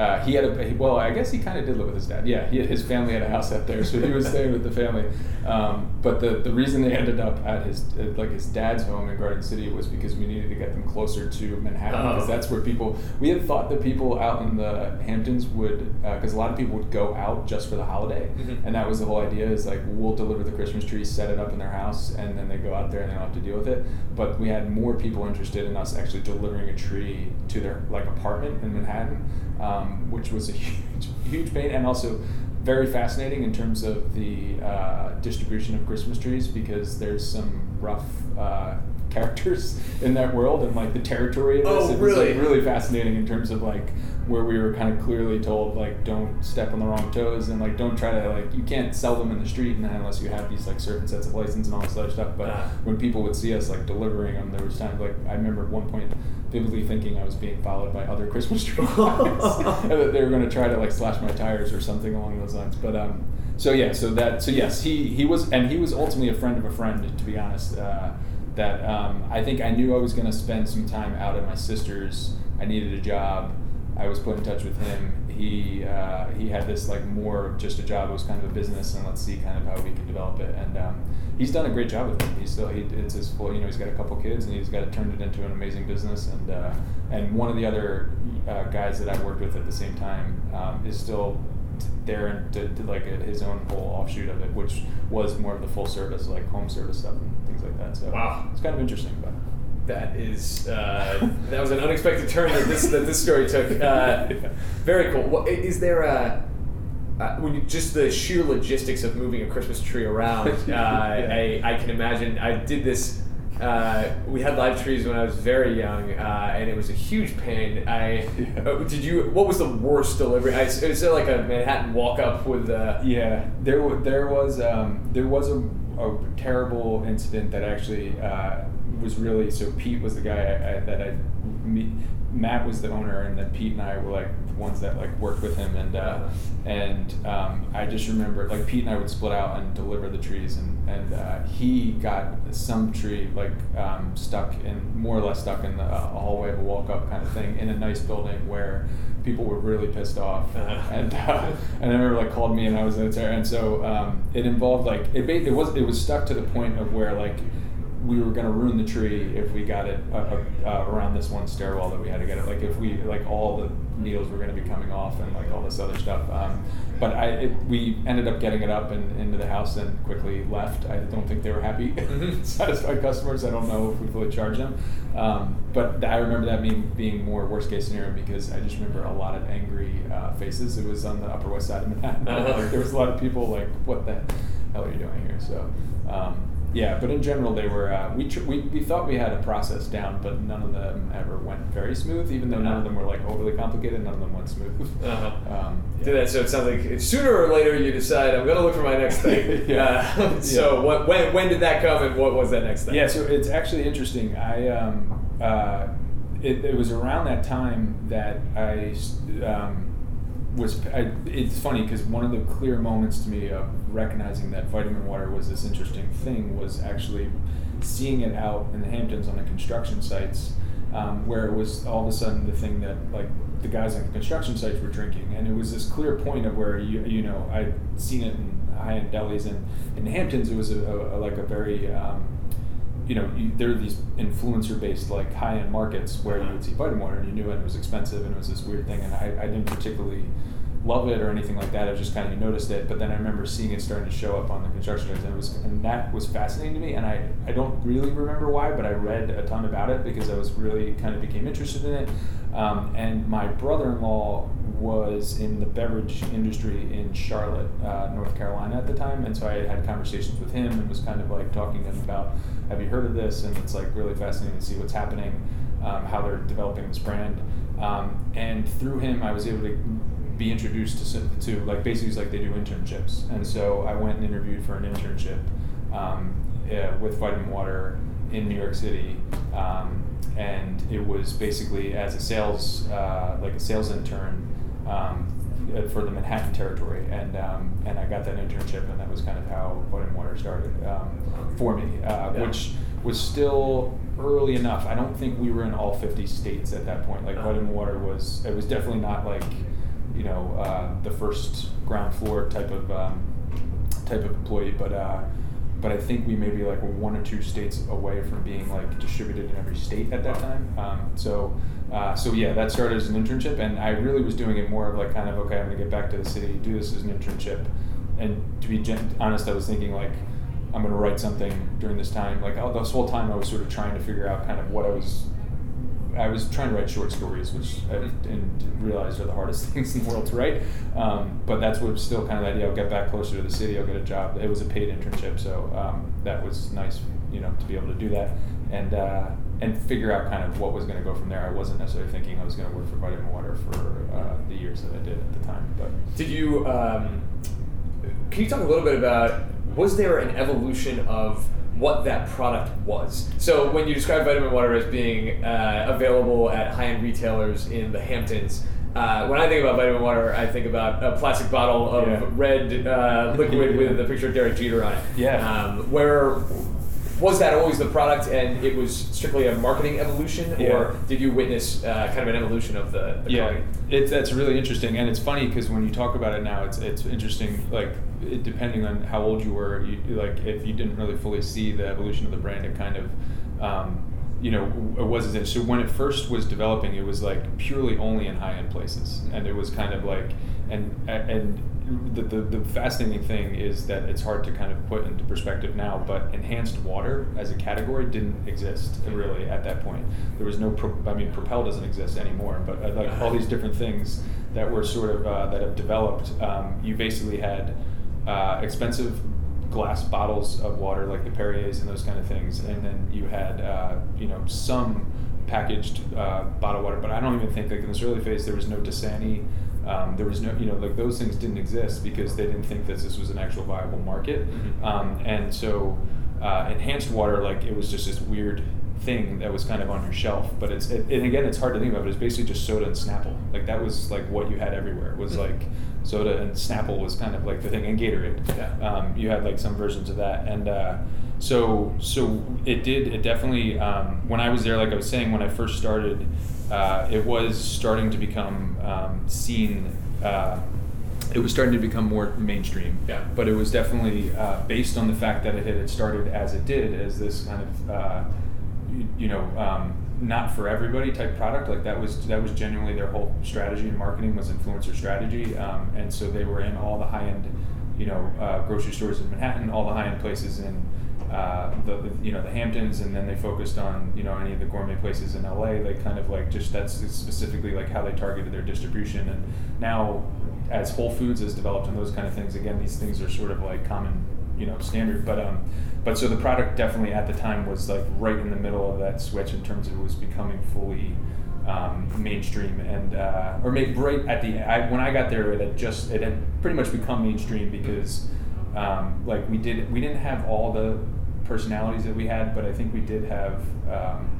uh, he had a well, I guess he kind of did live with his dad. Yeah, he, his family had a house out there, so he was staying with the family. Um, but the the reason they ended up at his uh, like his dad's home in Garden City was because we needed to get them closer to Manhattan because Oh. that's where people. We had thought that people out in the Hamptons would because a lot of people would go out just for the holiday, Mhm. and that was the whole idea. Is like we'll deliver the Christmas tree, set it up in their house, and then they go out there and they don't have to deal with it. But we had more people interested in us actually delivering a tree to their like apartment in Manhattan, um, which was a huge, huge pain, and also very fascinating in terms of the uh, distribution of Christmas trees because there's some rough. Uh, characters in that world and like the territory of this Oh, it was like, really? really fascinating in terms of like where we were kind of clearly told like don't step on the wrong toes and like don't try to like you can't sell them in the street and unless you have these like certain sets of license and all this other stuff but when people would see us like delivering them there was times like I remember at one point vividly thinking I was being followed by other Christmas tree guys and that they were going to try to like slash my tires or something along those lines but um so yeah so that so yes he he was and he was ultimately a friend of a friend to be honest uh, that um, I think I knew I was going to spend some time out at my sister's. I needed a job. I was put in touch with him. He uh, he had this like more of just a job. It was kind of a business, and let's see kind of how we can develop it. And um, he's done a great job with it. He's still he it's his full. You know, he's got a couple kids, and he's got it turned it into an amazing business. And uh, and one of the other uh, guys that I worked with at the same time um, is still there and did, did like a, his own whole offshoot of it, which was more of the full service, like home service stuff and things like that. So Wow. it's kind of interesting, but That is uh, that was an unexpected turn that this that this story took. Uh, very cool. I- is there a uh, when you, just the sheer logistics of moving a Christmas tree around? Uh, I, I can imagine. I did this. Uh, we had live trees when I was very young, uh, and it was a huge pain. I Yeah. did you. What was the worst delivery? I, is it like a Manhattan walk up with? Uh, yeah, there there was um, there was a, a terrible incident that actually uh, was really so Pete was the guy I, I, that I me, Matt was the owner, and then Pete and I were like the ones that like worked with him, and uh, and um, I just remember like Pete and I would split out and deliver the trees, and and uh, he got some tree like um, stuck in more or less stuck in the uh, hallway of a walk up kind of thing in a nice building where people were really pissed off, and uh, and I remember like called me and I was in there, and so um, it involved like it ba- it was it was stuck to the point of where like we were going to ruin the tree if we got it uh, uh, around this one stairwell that we had to get it. Like if we like all the needles were going to be coming off and like all this other stuff um, but I it, we ended up getting it up and into the house and quickly left. I don't think they were happy. Mhm. satisfied customers. I don't know if we fully charged them. Um, but I remember that being being more worst case scenario because I just remember a lot of angry uh, faces. It was on the upper west side of Manhattan. Uh-huh. like, there was a lot of people like what the hell are you doing here? So um, yeah, but in general, they were. Uh, we, tr- we we thought we had a process down, but none of them ever went very smooth. Even though none of them were like overly complicated, none of them went smooth. Uh-huh. Um, Do that. So it sounds like sooner or later you decide I'm going to look for my next thing. Yeah. Uh, so Yeah. what, when when did that come and what was that next thing? Yeah, so it's actually interesting. I um, uh, it, it was around that time that I um, was. I, it's funny because one of the clear moments to me of recognizing that vitamin water was this interesting thing was actually seeing it out in the Hamptons on the construction sites, um, where it was all of a sudden the thing that like the guys on the construction sites were drinking, and it was this clear point of where you you know I'd seen it in high end delis and in the Hamptons it was a, a, a like a very um, you know, you, there are these influencer-based like high-end markets where you would see vitamin water and you knew it, was expensive and it was this weird thing, and I, I didn't particularly love it or anything like that. I just kind of noticed it, but then I remember seeing it starting to show up on the construction sites, and it was and that was fascinating to me. And I I don't really remember why, but I read a ton about it because I was really kind of became interested in it. Um, and my brother-in-law was in the beverage industry in Charlotte, uh, North Carolina at the time, and so I had conversations with him and was kind of like talking to him about, have you heard of this? And it's like really fascinating to see what's happening, um, how they're developing this brand. Um, and through him, I was able to be introduced to, to like basically it's like they do internships, and so I went and interviewed for an internship um, yeah, with Vitamin Water in New York City, um, and it was basically as a sales uh, like a sales intern uh, for the Manhattan territory, and um, and I got that internship, and that was kind of how Vitamin Water started um, for me, uh, Yeah. which was still early enough. I don't think we were in all 50 states at that point. Like Uh-huh. Vitamin Water was, it was definitely not like, you know, uh, the first ground floor type of um, type of employee, but uh, but I think we may be like one or two states away from being like distributed in every state at that time. Um, so uh, so yeah, that started as an internship, and I really was doing it more of like kind of okay, I'm gonna get back to the city, do this as an internship, and to be gen- honest, I was thinking like. I'm gonna write something during this time. Like all, this whole time, I was sort of trying to figure out kind of what I was. I was trying to write short stories, which I didn't realize are the hardest things in the world to write. Um, but that's what was still kind of the idea. I'll get back closer to the city. I'll get a job. It was a paid internship, so um, that was nice, you know, to be able to do that and uh, and figure out kind of what was going to go from there. I wasn't necessarily thinking I was going to work for Vitamin Water for uh, the years that I did at the time, but Did you? Um, can you talk a little bit about? Was there an evolution of what that product was? So when you describe vitamin water as being uh, available at high-end retailers in the Hamptons. Uh, when I think about vitamin water, I think about a plastic bottle of Yeah. red uh, liquid with the picture of Derek Jeter on it. Yeah. Um, where was that always the product, and it was strictly a marketing evolution, Yeah. or did you witness uh, kind of an evolution of the, the yeah, it's that's really interesting, and it's funny because when you talk about it now, it's it's interesting. Like it, depending on how old you were, you like if you didn't really fully see the evolution of the brand, it kind of. Um, you know, it was as so when it first was developing, it was like purely only in high end places, and it was kind of like, and and the, the the fascinating thing is that it's hard to kind of put into perspective now, but enhanced water as a category didn't exist really at that point. There was no, pro, I mean, Propel doesn't exist anymore, but uh, like all these different things that were sort of uh, that have developed. Um, you basically had uh, expensive glass bottles of water, like the Perrier's and those kind of things, and then you had uh, you know some packaged uh, bottled water. But I don't even think like in this early phase there was no Dasani. Um, there was no, you know, like those things didn't exist because they didn't think that this was an actual viable market. Mhm. Um, and so, uh, enhanced water, like it was just this weird thing that was kind of on your shelf. But it's it, and again, it's hard to think about. But it's basically just soda and Snapple. Like that was like what you had everywhere. It was Mm-hmm. like soda and Snapple was kind of like the thing, and Gatorade. Yeah. Um, you had like some versions of that, and uh, so so it did. It definitely. Um, when I was there, like I was saying, when I first started, uh, it was starting to become um, seen. Uh, it was starting to become more mainstream. Yeah. But it was definitely uh, based on the fact that it had started as it did, as this kind of, uh, you, you know, um, not for everybody type product. Like that was that was genuinely their whole strategy and marketing was influencer strategy, um, and so they were in all the high end, you know, uh, grocery stores in Manhattan, all the high end places in. Uh, the, you know the Hamptons, and then they focused on you know any of the gourmet places in LA. They kind of like just that's specifically like how they targeted their distribution. And now, as Whole Foods has developed and those kind of things, again these things are sort of like common you know standard. But um, but so the product definitely at the time was like right in the middle of that switch in terms of it was becoming fully um, mainstream and uh, or maybe right at the I, when I got there it had just it had pretty much become mainstream because um, like we did we didn't have all the personalities that we had but I think we did have um,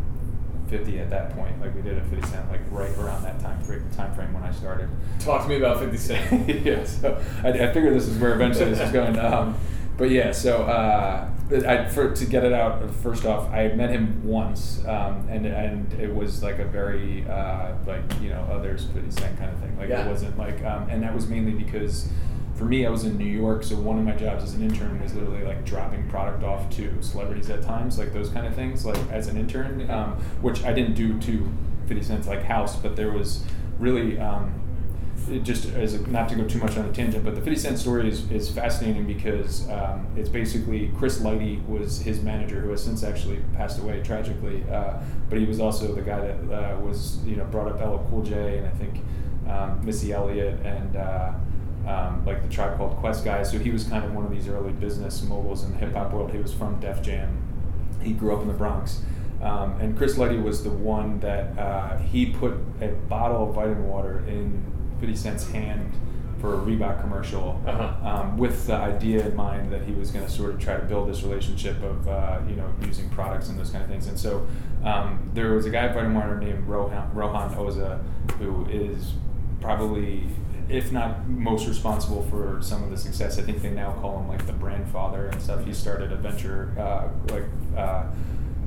50 at that point like we did a 50 cent like right around that time frame time frame when I started Talk to me about 50 Cent. yeah, so I, I figured this is where eventually this is going. Um, but yeah, so uh, I, for to get it out first off, I met him once, um, and and it was like a very uh, like you know others 50 Cent kind of thing. Like Yeah. it wasn't like, um, and that was mainly because. For me, I was in New York, so one of my jobs as an intern was literally like dropping product off to celebrities at times, like those kind of things, like as an intern, um, which I didn't do to 50 Cent's like house, but there was really um, just as a, not to go too much on a tangent, but the 50 Cent story is, is fascinating because um, it's basically Chris Lighty was his manager, who has since actually passed away tragically. Uh, but he was also the guy that uh, was you know brought up LL Cool J and I think um, Missy Elliott and uh, um, like the Tribe Called Quest guys. So he was kind of one of these early business moguls in the hip hop world. He was from Def Jam. He grew up in the Bronx. Um, and Chris Lighty was the one that uh, he put a bottle of vitamin water in 50 Cent's hand for a Reebok commercial Uh-huh. um, with the idea in mind that he was going to sort of try to build this relationship of uh, you know using products and those kind of things. And so um, there was a guy at Vitamin Water named Rohan, Rohan Oza who is probably if not most responsible for some of the success. I think they now call him like the brand father and stuff. He started a venture uh, like. Uh,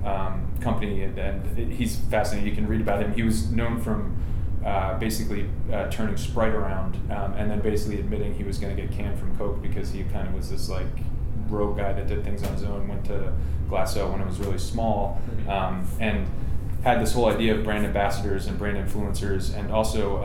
um, company, and, and he's fascinating. You can read about him. He was known from uh, basically uh, turning Sprite around, um, and then basically admitting he was going to get canned from Coke because he kind of was this like rogue guy that did things on his own. Went to Glacéau when it was really small, Mhm. um, and had this whole idea of brand ambassadors and brand influencers, and also.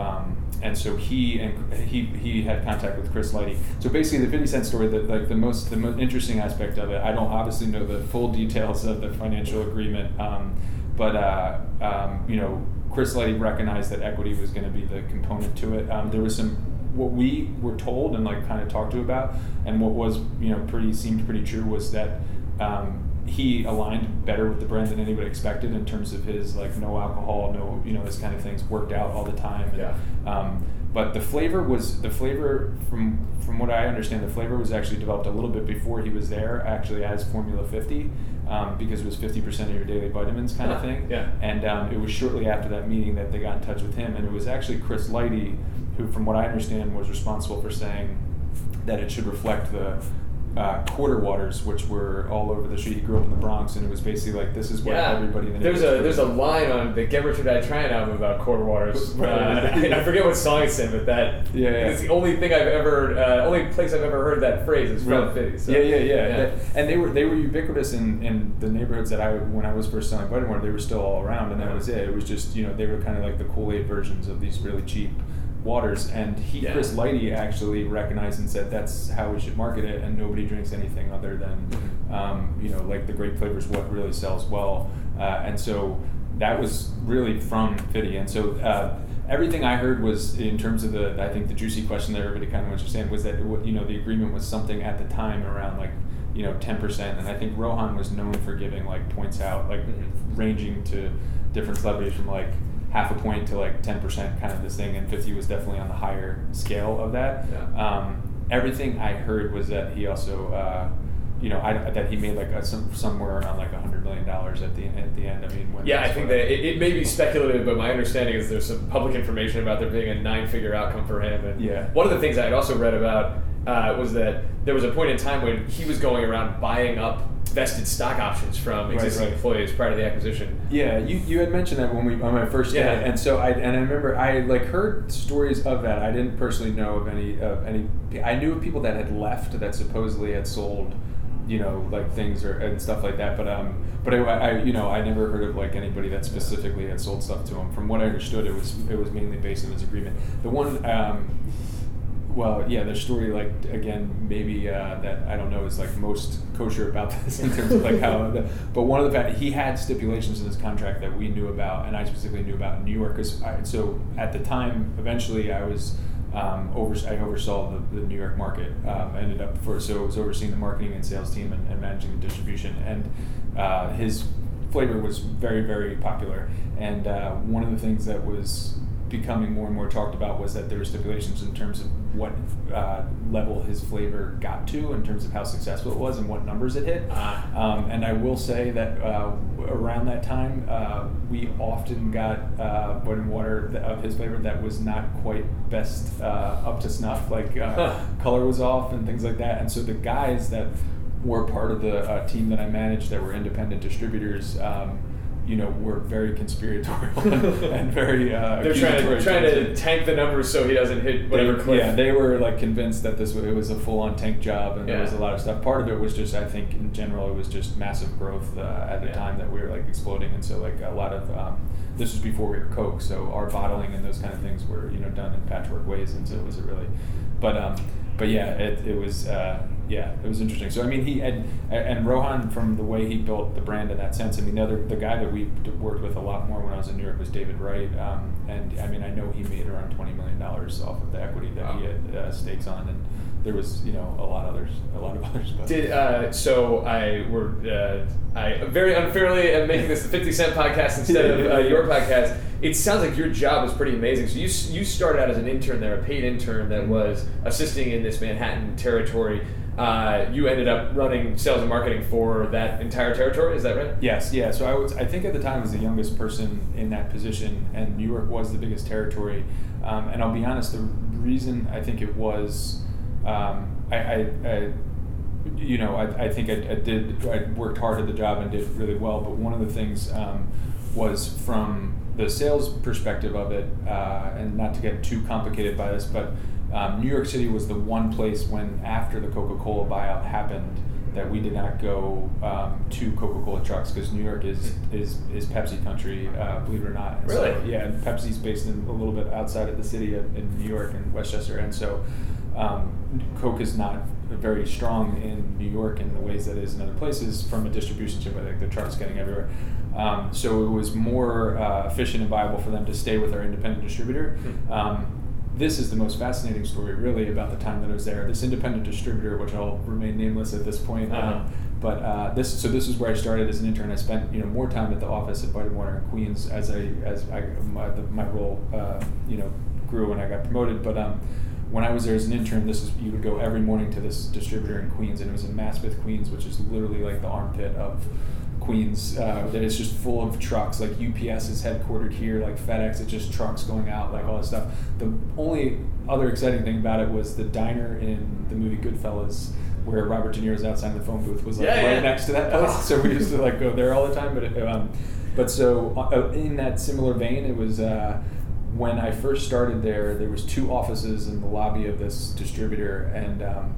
And so he and he he had contact with Chris Lighty. So basically, the Fifty Cent story, that like the most the most interesting aspect of it. I don't obviously know the full details of the financial agreement, um, but uh, um, you know, Chris Lighty recognized that equity was going to be the component to it. Um, there was some what we were told and like kind of talked to about, and what was you know pretty seemed pretty true was that. Um, he aligned better with the brand than anybody expected in terms of his like no alcohol, no you know this kind of things worked out all the time. And, Yeah. um, but the flavor was the flavor from from what I understand, the flavor was actually developed a little bit before he was there, actually as Formula 50, um, because it was 50% of your daily vitamins kind of thing. yeah. And um, it was shortly after that meeting that they got in touch with him, and it was actually Chris Lighty who, from what I understand, was responsible for saying that it should reflect the uh, quarter waters, which were all over the street. He grew up in the Bronx, and it was basically like this is what Yeah, everybody in the there's a there's a line on the Get Rich or Die Trying album about quarter waters. Uh, I forget what song it's in, but that Yeah, yeah. it's the only thing I've ever uh, only place I've ever heard that phrase is from Really? Fitty. So, yeah, yeah, yeah, That- and they were they were ubiquitous in, in the neighborhoods that I when I was first selling water. They were still all around, and that was it. It was just you know they were kind of like the Kool Aid versions of these really cheap waters. And he, Yeah. Chris Lighty, actually recognized and said that's how we should market it, and nobody drinks anything other than Mhm. um, you know like the great flavors, what really sells well. Uh, and so that was really from Fitty, and so. Uh, Everything I heard was in terms of the, I think the juicy question that everybody kind of wants to understand was that you know the agreement was something at the time around like you know ten percent, and I think Rohan was known for giving like points out, like Mhm. ranging to different celebrities from like half a point to like ten percent kind of this thing, and fifty was definitely on the higher scale of that. Yeah. Um, everything I heard was that he also uh, you know, I, that he made like a, some somewhere around like a hundred million dollars at the at the end. I mean, yeah, I think that it, it, may be speculative, but my understanding is there's some public information about there being a nine-figure outcome for him. And yeah. one of the things I had also read about uh, was that there was a point in time when he was going around buying up vested stock options from existing right, right. employees prior to the acquisition. Yeah, you, you had mentioned that when we on my first day, yeah. and so I and I remember I like heard stories of that. I didn't personally know of any of any. I knew of people that had left that supposedly had sold you know like things or and stuff like that but um but I, I, you know I never heard of like anybody that specifically had sold stuff to him from what I understood it was it was mainly based on his agreement the one um well yeah the story like again maybe uh, that I don't know is like most kosher about this in terms of like how the, but one of the fact he had stipulations in his contract that we knew about and I specifically knew about in New York because so at the time eventually I was um, over, I oversaw the, the New York market. Um, ended up for so I was overseeing the marketing and sales team and, and managing the distribution. And uh, his flavor was very very popular. And uh, one of the things that was becoming more and more talked about was that there were stipulations in terms of what uh, level his flavor got to in terms of how successful it was and what numbers it hit. Uh, um, and I will say that uh, around that time, uh, we often got uh, and water of his flavor that was not quite best uh, up to snuff, like uh, color was off and things like that. And so the guys that were part of the team that I managed that were independent distributors. Um, you know, were very conspiratorial and, and very. Uh, They're trying to trying to tank the numbers so he doesn't hit whatever they, cliff. Yeah, they were like convinced that this was, it was a full on tank job, and yeah. there was a lot of stuff. Part of it was just, I think, in general, it was just massive growth uh, at the yeah. time that we were like exploding, and so like a lot of. Um, this was before we were Coke, so our bottling and those kind of things were you know done in patchwork ways, and so it was a really, but um, but yeah, it, it was uh, yeah, it was interesting. So I mean, he and and Rohan from the way he built the brand in that sense. I mean, the other the guy that we worked with a lot more when I was in New York was David Wright, um, and I mean, I know he made around twenty million dollars off of the equity that wow. he had uh, stakes on, and there was you know a lot of others, a lot of others. But. Did uh, so I were uh, I very unfairly am making this the Fifty Cent podcast instead of uh, your podcast. It sounds like your job was pretty amazing. So you you started out as an intern there, a paid intern that mm-hmm. was assisting in this Manhattan territory uh, you ended up running sales and marketing for that entire territory. Is that right? Yes. Yeah. So I was. I think at the time I was the youngest person in that position, and New York was the biggest territory. Um, and I'll be honest, the reason I think it was, um, I, I, I, you know, I, I think I, I, did. I worked hard at the job and did really well. But one of the things um, was from the sales perspective of it, uh, and not to get too complicated by this, but um, New York City was the one place when, after the Coca Cola buyout happened, that we did not go um, to Coca Cola trucks because New York is is is Pepsi country, uh, believe it or not. And really? So, yeah, and Pepsi's based in a little bit outside of the city of, in New York and Westchester, and so um, Coke is not very strong in New York in the ways that it is in other places from a distribution standpoint. Like the trucks getting everywhere. Um, so it was more uh, efficient and viable for them to stay with our independent distributor. Hmm. Um, this is the most fascinating story, really, about the time that I was there. This independent distributor, which I'll remain nameless at this point, uh-huh. um, but uh, this so this is where I started as an intern. I spent you know more time at the office at Vitamin Water in Queens as I as I, my, the, my role uh, you know grew when I got promoted. But um, when I was there as an intern, this is you would go every morning to this distributor in Queens, and it was in Maspeth, Queens, which is literally like the armpit of Queens uh, that is just full of trucks. Like UPS is headquartered here, like FedEx, it's just trucks going out, like all this stuff. The only other exciting thing about it was the diner in the movie Goodfellas, where Robert De Niro's outside the phone booth was like yeah, right yeah. next to that place. Oh. So we used to like go there all the time. But it, um, but so uh, in that similar vein, it was. Uh, when I first started there, there was two offices in the lobby of this distributor, and um,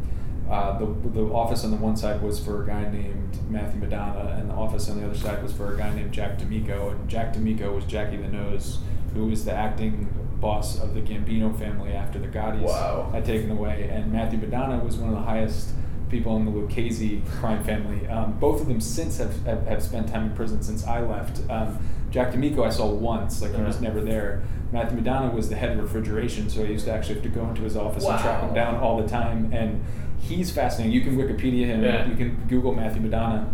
uh, the, the office on the one side was for a guy named Matthew Madonna, and the office on the other side was for a guy named Jack D'Amico. And Jack D'Amico was Jackie the Nose, who was the acting boss of the Gambino family after the Gottis wow. had taken away. And Matthew Madonna was one of the highest people in the Lucchese crime family. Um, both of them since have, have, have, spent time in prison since I left. Um, Jack D'Amico I saw once, like he was uh-huh. never there. Matthew Madonna was the head of refrigeration, so I used to actually have to go into his office wow. and track him down all the time. And he's fascinating. You can Wikipedia him. Yeah. You can Google Matthew Madonna.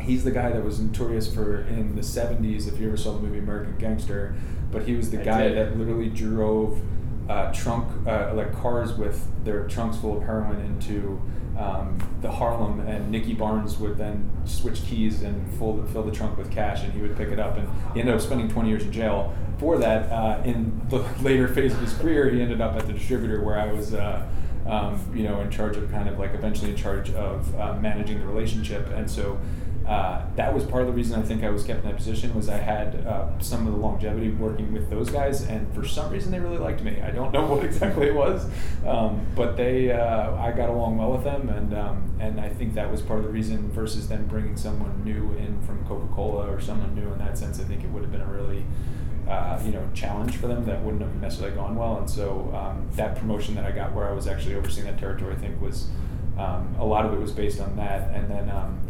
He's the guy that was notorious for in the '70s. If you ever saw the movie American Gangster, but he was the I guy did. that literally drove uh, trunk uh, like cars with their trunks full of heroin into um, the Harlem, and Nicky Barnes would then switch keys and fill, fill the trunk with cash, and he would pick it up. And he ended up spending 20 years in jail for that. Uh, in the later phase of his career, he ended up at the distributor where I was. Uh, um, you know, in charge of kind of like eventually in charge of uh, managing the relationship, and so uh, that was part of the reason I think I was kept in that position was I had uh, some of the longevity working with those guys, and for some reason they really liked me. I don't know what exactly it was, um, but they uh, I got along well with them, and um, and I think that was part of the reason versus them bringing someone new in from Coca Cola or someone new in that sense. I think it would have been a really uh, you know challenge for them that wouldn't have necessarily gone well, and so um, that promotion that I got where I was actually overseeing that territory, I think was um, a lot of it was based on that, and then um,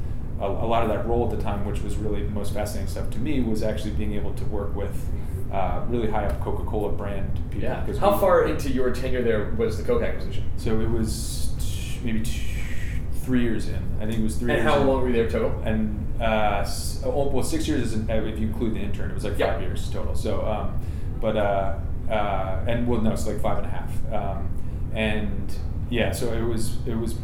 a, a, lot of that role at the time, which was really the most fascinating stuff to me, was actually being able to work with uh, really high up Coca Cola brand people. Yeah. How we, far into your tenure there was the Coke acquisition? So it was t- maybe t- three years in. I think it was three. And how in. long were you there total? And uh, oh, well, six years is if you include the intern. It was like five years total. So, um, but uh, uh, and well, no, it's like five and a half. Um, and yeah, so it was it was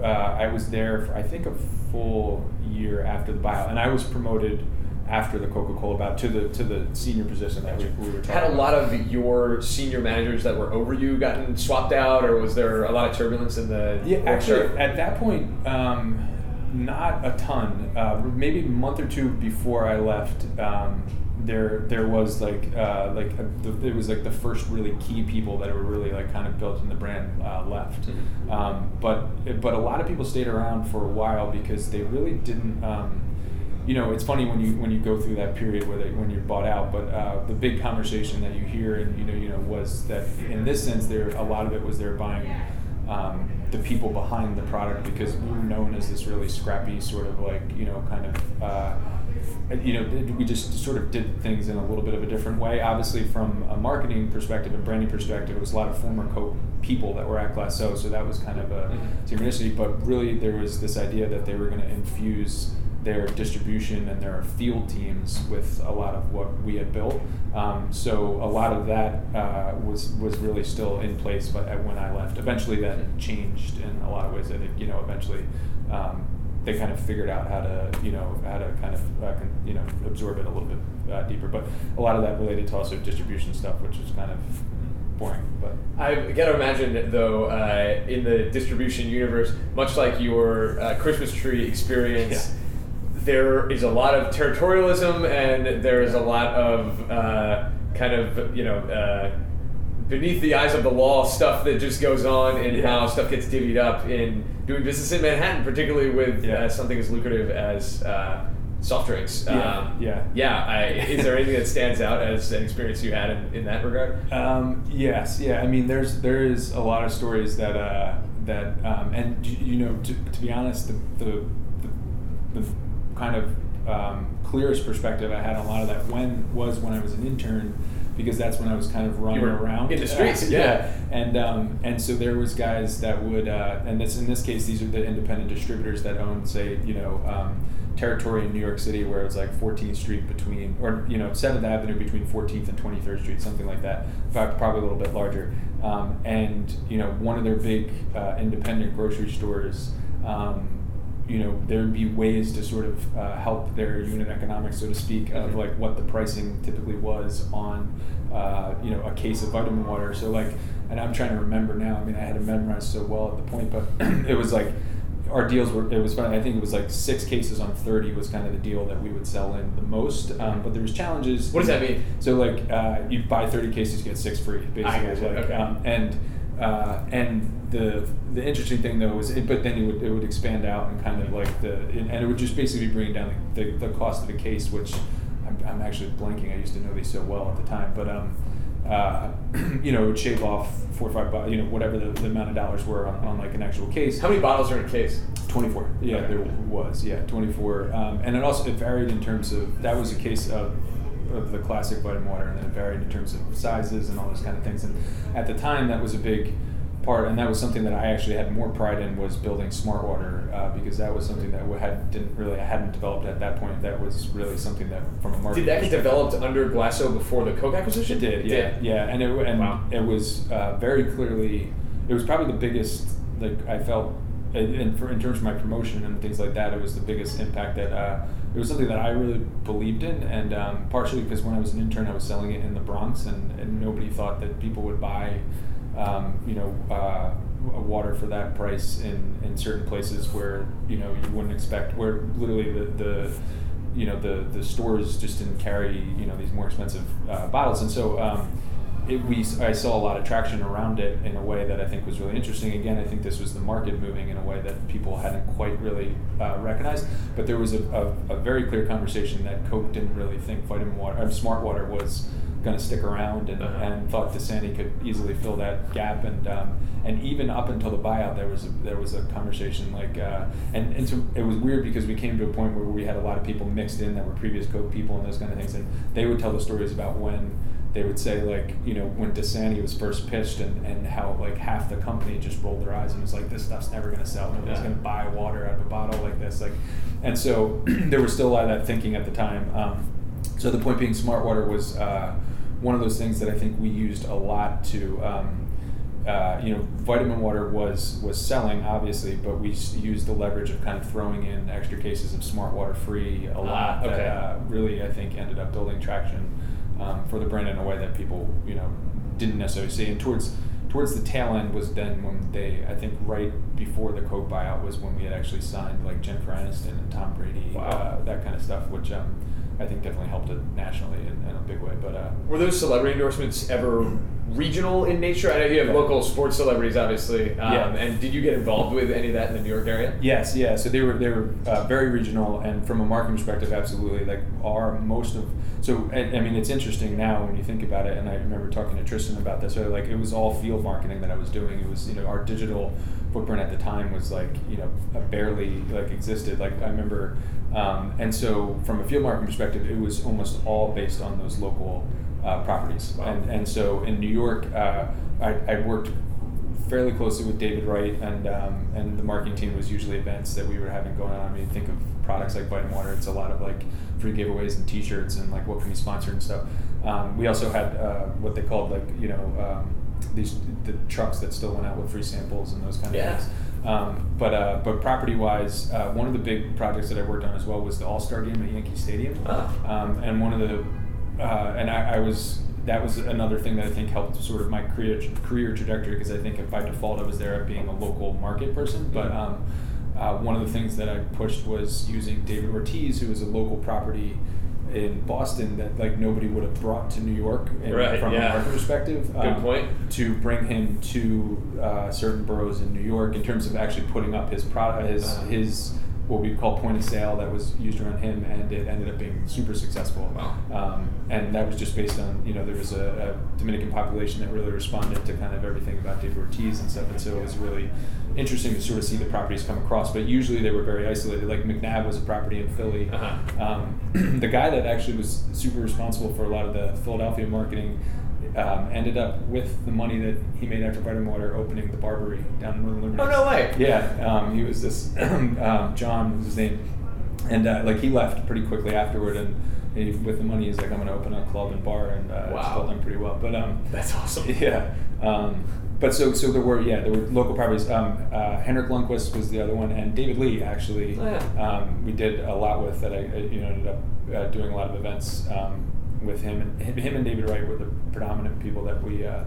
uh, I was there for I think a full year after the bio, and I was promoted after the Coca Cola bout to the to the senior position that we, we were talking. Had a about. lot of your senior managers that were over you gotten swapped out, or was there a lot of turbulence in the? Yeah, actually, at that point. Um, not a ton. Uh, maybe a month or two before I left, um, there there was like uh, like a, the, it was like the first really key people that were really like kind of built in the brand uh, left. Mm-hmm. Um, but but a lot of people stayed around for a while because they really didn't. Um, you know, it's funny when you when you go through that period where they, when you're bought out. But uh, the big conversation that you hear and you know you know was that in this sense there a lot of it was they're buying. Um, the people behind the product because we were known as this really scrappy sort of like you know kind of uh, you know, we just sort of did things in a little bit of a different way. Obviously, from a marketing perspective and branding perspective, it was a lot of former Coke people that were at Glacéau, so that was kind of a mm-hmm. synchronicity. But really, there was this idea that they were going to infuse their distribution and their field teams with a lot of what we had built. Um, so a lot of that uh, was was really still in place, but when I left, eventually that changed in a lot of ways. I think you know eventually. Um, they kind of figured out how to, you know, how to kind of, uh, con- you know, absorb it a little bit uh, deeper. But a lot of that related to also distribution stuff, which is kind of boring. But I gotta imagine though, uh, in the distribution universe, much like your uh, Christmas tree experience. There is a lot of territorialism, and there is a lot of uh, kind of you know uh, beneath the eyes of the law stuff that just goes on and yeah. how stuff gets divvied up in doing business in Manhattan, particularly with yeah. uh, something as lucrative as uh, soft drinks. Yeah, um, yeah. yeah I, is there anything that stands out as an experience you had in, in that regard? Um, yes, yeah. I mean, there's there is a lot of stories that uh, that um, and you know to, to be honest, the the, the, the kind of um, clearest perspective I had on a lot of that when was when I was an intern because that's when I was kind of running around in the streets. Uh, yeah, and um, and so there was guys that would, uh, and this in this case, these are the independent distributors that own, say, you know. Um, territory in New York City where it's like 14th Street between, or you know, 7th Avenue between 14th and 23rd Street, something like that. In fact, probably a little bit larger. Um, and you know, one of their big uh, independent grocery stores um, you know there would be ways to sort of uh, help their unit economics, so to speak, of mm-hmm. like what the pricing typically was on uh, you know a case of vitamin water. So like, and I'm trying to remember now. I mean, I had it memorized so well at the point, but it was like our deals were it was funny. I think it was like six cases on thirty was kind of the deal that we would sell in the most. Um, but there was challenges. What does that mean? So like uh, you buy thirty cases, you get six free, basically. Like, okay. um, and uh, and the the interesting thing though was, it, but then it would it would expand out and kind of like the and it would just basically be bringing down the, the, the cost of the case, which I'm, I'm actually blanking. I used to know these so well at the time, but um, uh, you know, it would shave off four or five, you know, whatever the, the amount of dollars were on, on like an actual case. How many bottles are in a case? 24. Yeah, okay. there was. Yeah, 24. Um, and it also it varied in terms of that was a case of of the classic vitamin water, and then it varied in terms of sizes and all those kind of things. And at the time, that was a big part, and that was something that I actually had more pride in was building smart water uh, because that was something that we had didn't really I hadn't developed at that point. That was really something that from a market. Did that get developed under Glacéau before the Coke acquisition? It did, yeah, did. yeah, and it and wow. it was uh, very clearly it was probably the biggest like I felt and and for in terms of my promotion and things like that, it was the biggest impact that uh, it was something that I really believed in, and um, partially because when I was an intern, I was selling it in the Bronx, and, and nobody thought that people would buy, um, you know, uh, water for that price in, in certain places where you know you wouldn't expect, where literally the, the you know the the stores just didn't carry you know these more expensive uh, bottles, and so. Um, it, we I saw a lot of traction around it in a way that I think was really interesting. Again, I think this was the market moving in a way that people hadn't quite really uh, recognized. But there was a, a, a, very clear conversation that Coke didn't really think vitamin water, uh, smart water was going to stick around, and, uh-huh. and thought Dasani could easily fill that gap. And um, and even up until the buyout, there was a, there was a conversation like, uh, and and so it was weird because we came to a point where we had a lot of people mixed in that were previous Coke people and those kind of things, and they would tell the stories about when they would say like you know when Dasani was first pitched and, and how like half the company just rolled their eyes and was like this stuff's never going to sell nobody's yeah. going to buy water out of a bottle like this like and so there was still a lot of that thinking at the time um, so the point being smart water was uh, one of those things that I think we used a lot to um, uh, you know, vitamin water was was selling obviously, but we used the leverage of kind of throwing in extra cases of smart water free a lot. Uh, okay. That uh, really, I think, ended up building traction um, for the brand in a way that people you know didn't necessarily see. And towards towards the tail end was then when they I think right before the Coke buyout was when we had actually signed like Jennifer Aniston and Tom Brady, wow. uh, that kind of stuff, which. Um, I think definitely helped it nationally in, in a big way. But uh, were those celebrity endorsements ever regional in nature? I know you have local sports celebrities, obviously. Um, yeah. And did you get involved with any of that in the New York area? Yes, yeah. So they were they were uh, very regional, and from a marketing perspective, absolutely. Like our most of so I, I, mean it's interesting now when you think about it, and I remember talking to Tristan about this. So like it was all field marketing that I was doing. It was you know our digital footprint at the time was like you know barely like existed. Like I remember, um, and so from a field marketing perspective, it was almost all based on those local uh, properties. Wow. And, and so in New York, uh, I, I worked fairly closely with David Wright, and um, and the marketing team was usually events that we were having going on. I mean, think of products like Vitamin Water. It's a lot of like free giveaways and T-shirts and like what can we sponsor and stuff. Um, we also had uh, what they called like you know um, these the trucks that still went out with free samples and those kind of yeah. things. Um, but uh, but property wise, uh, one of the big projects that I worked on as well was the All Star Game at Yankee Stadium, oh. um, and one of the uh, and I, I, was that was another thing that I think helped sort of my career career trajectory because I think if by default I was there at being a local market person, but um, uh, one of the things that I pushed was using David Ortiz, who was a local property in Boston that like nobody would have brought to New York in, right, from yeah. a market perspective. Good um, point. To bring him to uh, certain boroughs in New York in terms of actually putting up his product, his uh, his what we call point of sale that was used around him, and it ended up being super successful. Wow. Um, and that was just based on you know there was a, a, Dominican population that really responded to kind of everything about David Ortiz and stuff, and so it was really interesting to sort of see the properties come across. But usually they were very isolated. Like McNabb was a property in Philly. Uh-huh. Um, the guy that actually was super responsible for a lot of the Philadelphia marketing um, ended up with the money that he made after Vitamin Water opening the Barbary down in Northern Liberty. Oh no way! Yeah, um, he was this um, John was his name, and uh, like he left pretty quickly afterward, and he, with the money he's like I'm going to open a club and bar, and uh, wow. it's still done pretty well. But um, that's awesome. Yeah. Um, but so so there were yeah there were local properties. Um, uh, Henrik Lundqvist was the other one, and David Lee actually. Oh, yeah. um, we did a lot with that. I, you know ended up uh, doing a lot of events um, with him and him and David Wright were the predominant people that we uh,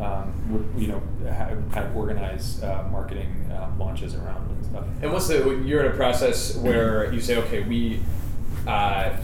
um, would, you know kind of organize uh, marketing uh, launches around and stuff. And what's the you're in a process where you say okay we. Uh,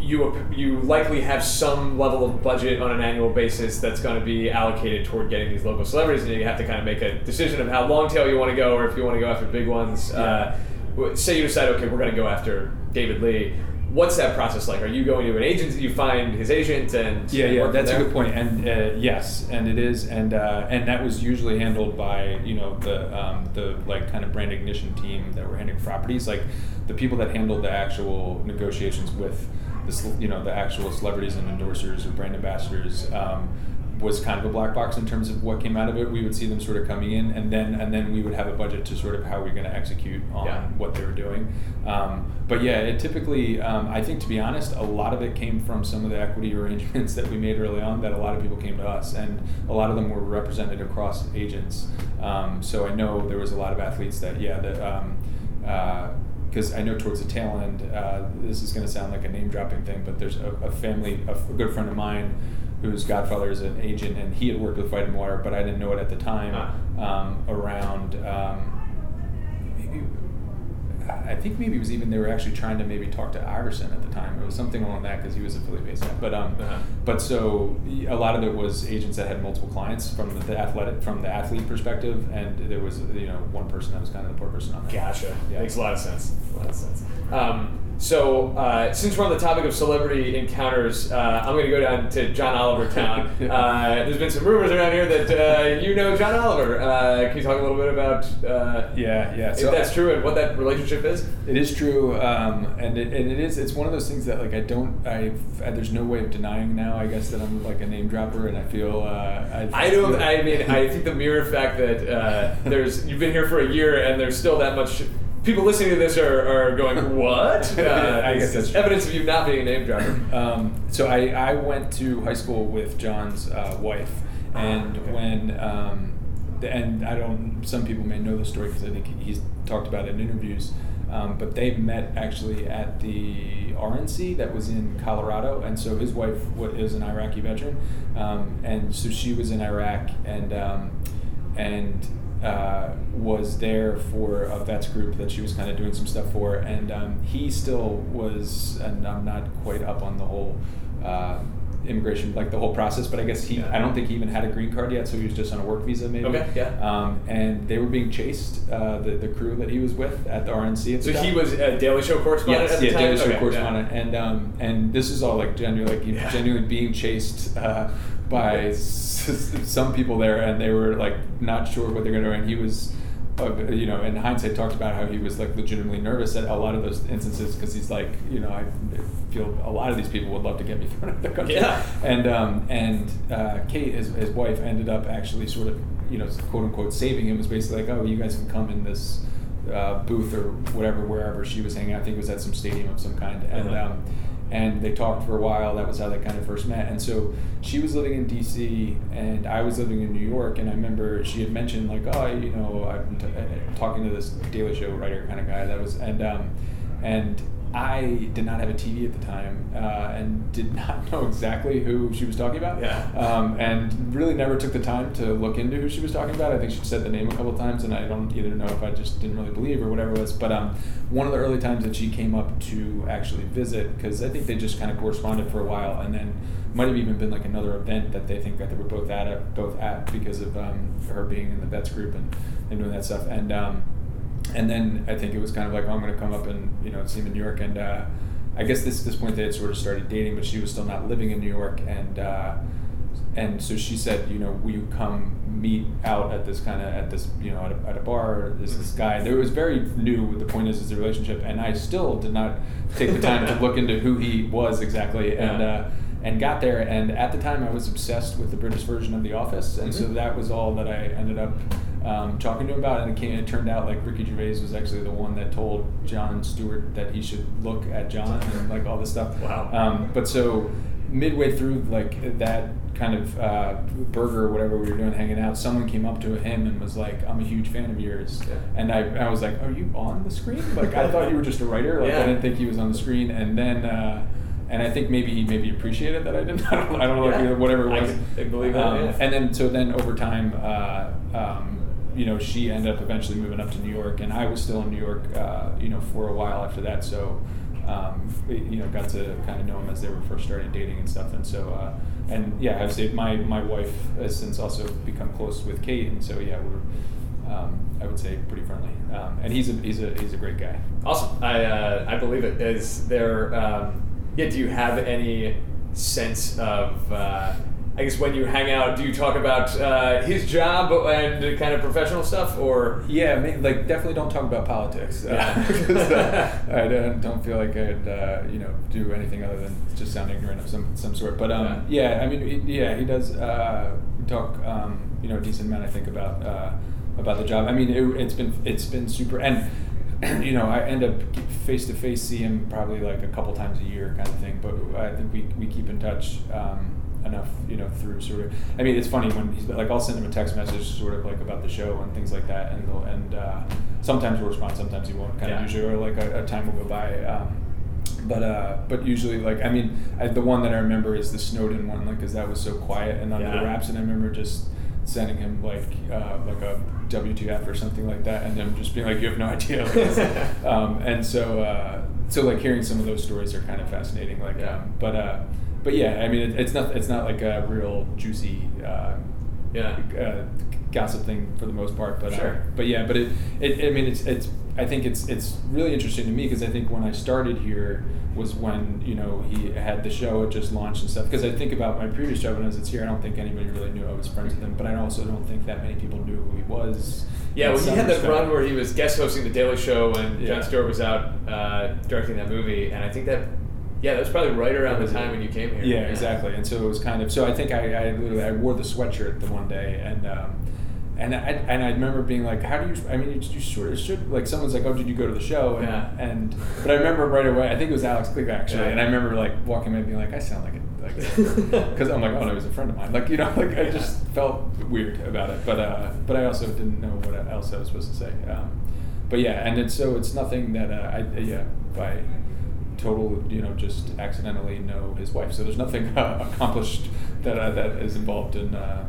you, you likely have some level of budget on an annual basis that's going to be allocated toward getting these local celebrities, and you have to kind of make a decision of how long tail you want to go, or if you want to go after big ones. Yeah. Uh, say you decide, okay, we're going to go after David Lee what's that process like? Are you going to an agent? You find his agent and yeah, yeah, that's a good point. And uh, yes, and it is, and uh, and that was usually handled by you know the um, the like kind of brand ignition team that were handling properties, like the people that handled the actual negotiations with the you know the actual celebrities and endorsers or brand ambassadors. Um, was kind of a black box in terms of what came out of it. We would see them sort of coming in, and then and then we would have a budget to sort of how we're going to execute on Yeah. what they were doing. Um, but yeah, it typically, um, I think to be honest, a lot of it came from some of the equity arrangements that we made early on. That a lot of people came to us, and a lot of them were represented across agents. Um, so I know there was a lot of athletes that yeah that. Um, because I know towards the tail end, uh, this is going to sound like a name dropping thing, but there's a, a family, a, f- a good friend of mine whose godfather is an agent, and he had worked with Vitamin Water, but I didn't know it at the time. Um, around um, maybe, I think maybe it was even they were actually trying to maybe talk to Iverson at the time. It was something along that because he was a Philly based guy. But um, Uh-huh. but so a lot of it was agents that had multiple clients from the athletic from the athlete perspective, and there was you know one person that was kind of the poor person on that. Gotcha. Yeah. Makes a lot of sense. A lot of sense. Um, so, uh, since we're on the topic of celebrity encounters, uh, I'm going to go down to John Oliver Town. uh, there's been some rumors around here that uh, you know John Oliver. Uh, can you talk a little bit about uh, Yeah, yeah. if that's true and what that relationship is? It is true, um, and it, and it is. It's one of those things that like I don't. I there's no way of denying now. I guess that I'm like a name dropper, and I feel. Uh, I, I don't. feel- I mean, I think the mere fact that uh, there's you've been here for a year and there's still that much. People listening to this are, are going, "What?" Uh, I guess that's true. evidence of you not being a name dropper. Um, so I, I went to high school with John's uh, wife, and okay. when um, the, and I don't. Some people may know the story because I think he's talked about it in interviews. Um, but they met actually at the RNC that was in Colorado, and so his wife is an Iraqi veteran, um, and so she was in Iraq, and um, and uh, was there for a vets group that she was kind of doing some stuff for, and um, he still was, and I'm not quite up on the whole uh, immigration, like the whole process, but I guess he, Yeah. I don't think he even had a green card yet, so he was just on a work visa maybe. Okay, yeah. Um, and they were being chased, uh, the, the crew that he was with at the RNC at So he was a Daily Show correspondent Yes, at the yeah, time. Daily Show Okay, correspondent, and um, and this is all like genuine, like Yeah. genuinely being chased uh, by some people there, and they were like not sure what they're gonna do, and he was. Uh, you know, in hindsight, talked about how he was like legitimately nervous at a lot of those instances because he's like, you know, I feel a lot of these people would love to get me thrown out of the country. Yeah. And um, and uh, Kate, his, his wife, ended up actually sort of, you know, quote unquote saving him. Was basically like, oh, you guys can come in this uh, booth or whatever, wherever she was hanging. out. I think it was at some stadium of some kind, and Uh-huh. um, and they talked for a while. That was how they kind of first met. And so she was living in D.C. and I was living in New York. And I remember she had mentioned like, oh, you know, I've been t- uh, talking to this Daily Show writer kind of guy. That was and um, and I did not have a TV at the time uh, and did not know exactly who she was talking about. Yeah. Um, and really never took the time to look into who she was talking about. I think she said the name a couple of times, and I don't either know if I just didn't really believe or whatever it was. But um, one of the early times that she came up to actually visit, because I think they just kind of corresponded for a while, and then might have even been like another event that they think that they were both at, both at because of um, her being in the vets group and, and doing that stuff. And um, and then I think it was kind of like, oh, I'm going to come up and you know see him in New York. And uh, I guess this this point they had sort of started dating, but she was still not living in New York. And uh, and so she said, you know, will you come meet out at this kind of at this you know at a, at a bar? There's this guy. There was very new. The point is, is the relationship, and I still did not take the time to look into who he was exactly. And uh, and got there, and at the time I was obsessed with the British version of The Office, and so Mhm. that was all that I ended up um, talking to him about. And it, came, it turned out like Ricky Gervais was actually the one that told Jon Stewart that he should look at John and like all this stuff. Wow. Um, but so midway through like that kind of uh, burger or whatever we were doing hanging out, someone came up to him and was like, "I'm a huge fan of yours," Yeah. and I, I was like, "Are you on the screen?" Like I thought you were just a writer. Like Yeah. I didn't think he was on the screen, and then. Uh, and I think maybe he maybe appreciated that I didn't. I don't, I don't know Yeah. whatever it was. can- I believe that, Um, yeah. And then so then over time, uh, um, you know, she ended up eventually moving up to New York, and I was still in New York, uh, you know, for a while after that. So, um, you know, got to kind of know him as they were first starting dating and stuff. And so, uh, and yeah, I would say my my wife has since also become close with Kate, and so yeah, we're. Um, I would say pretty friendly, um, and he's a he's a he's a great guy. Awesome. I uh, I believe it. Is there? Um, yeah. Do you have any sense of? Uh, I guess when you hang out, do you talk about uh, his job and kind of professional stuff, or Yeah, I mean, like definitely don't talk about politics. Uh, Yeah. 'cause, uh, I don't, don't feel like I'd uh, you know do anything other than just sound ignorant of some some sort. But um, yeah. I mean, yeah, he does uh, talk um, you know a decent amount. I think about uh, about the job. I mean, it, it's been it's been super and. You know, I end up face to face see him probably like a couple times a year, kind of thing. But I think we, we keep in touch um, enough, you know, through sort of. I mean, it's funny when he's like, I'll send him a text message, sort of like about the show and things like that, and they'll, and uh, sometimes he'll respond, sometimes he won't. Kind Yeah. of usually, or like a, a time will go by. Um, but uh, but usually, like I mean, I, the one that I remember is the Snowden one, like because that was so quiet and under Yeah. the wraps, and I remember just sending him like uh, like a WTF or something like that, and him just being like, "You have no idea." Um, and so uh, so like hearing some of those stories are kind of fascinating. Like, Yeah. um, but uh, but yeah, I mean, it, it's not it's not like a real juicy. Uh, yeah, uh, gossip thing for the most part, but Sure. uh, but yeah, but it, it I mean it's it's I think it's it's really interesting to me because I think when I started here was when you know he had the show had just launched and stuff because I think about my previous job when I was at here I don't think anybody really knew I was friends with him but I also don't think that many people knew who he was yeah. Well, he had that run where he was guest hosting the Daily Show when Yeah. Jon Stewart was out uh, directing that movie, and I think that yeah, that was probably right around the time when you came here. Yeah, exactly. And so it was kind of so I think I, I literally I wore the sweatshirt the one day and um, and I and I remember being like, how do you? I mean, you, you sort of should like someone's like, oh, did you go to the show? And, Yeah. and but I remember right away. I think it was Alex Click actually, Yeah. and I remember like walking in and being like, I sound like a like because I'm like, oh no, he's a friend of mine. Like you know, like I just felt weird about it. But uh, but I also didn't know what else I was supposed to say. Um, but yeah, and it's so it's nothing that uh, I yeah by total you know just accidentally know his wife. So there's nothing uh, accomplished that uh, that is involved in uh,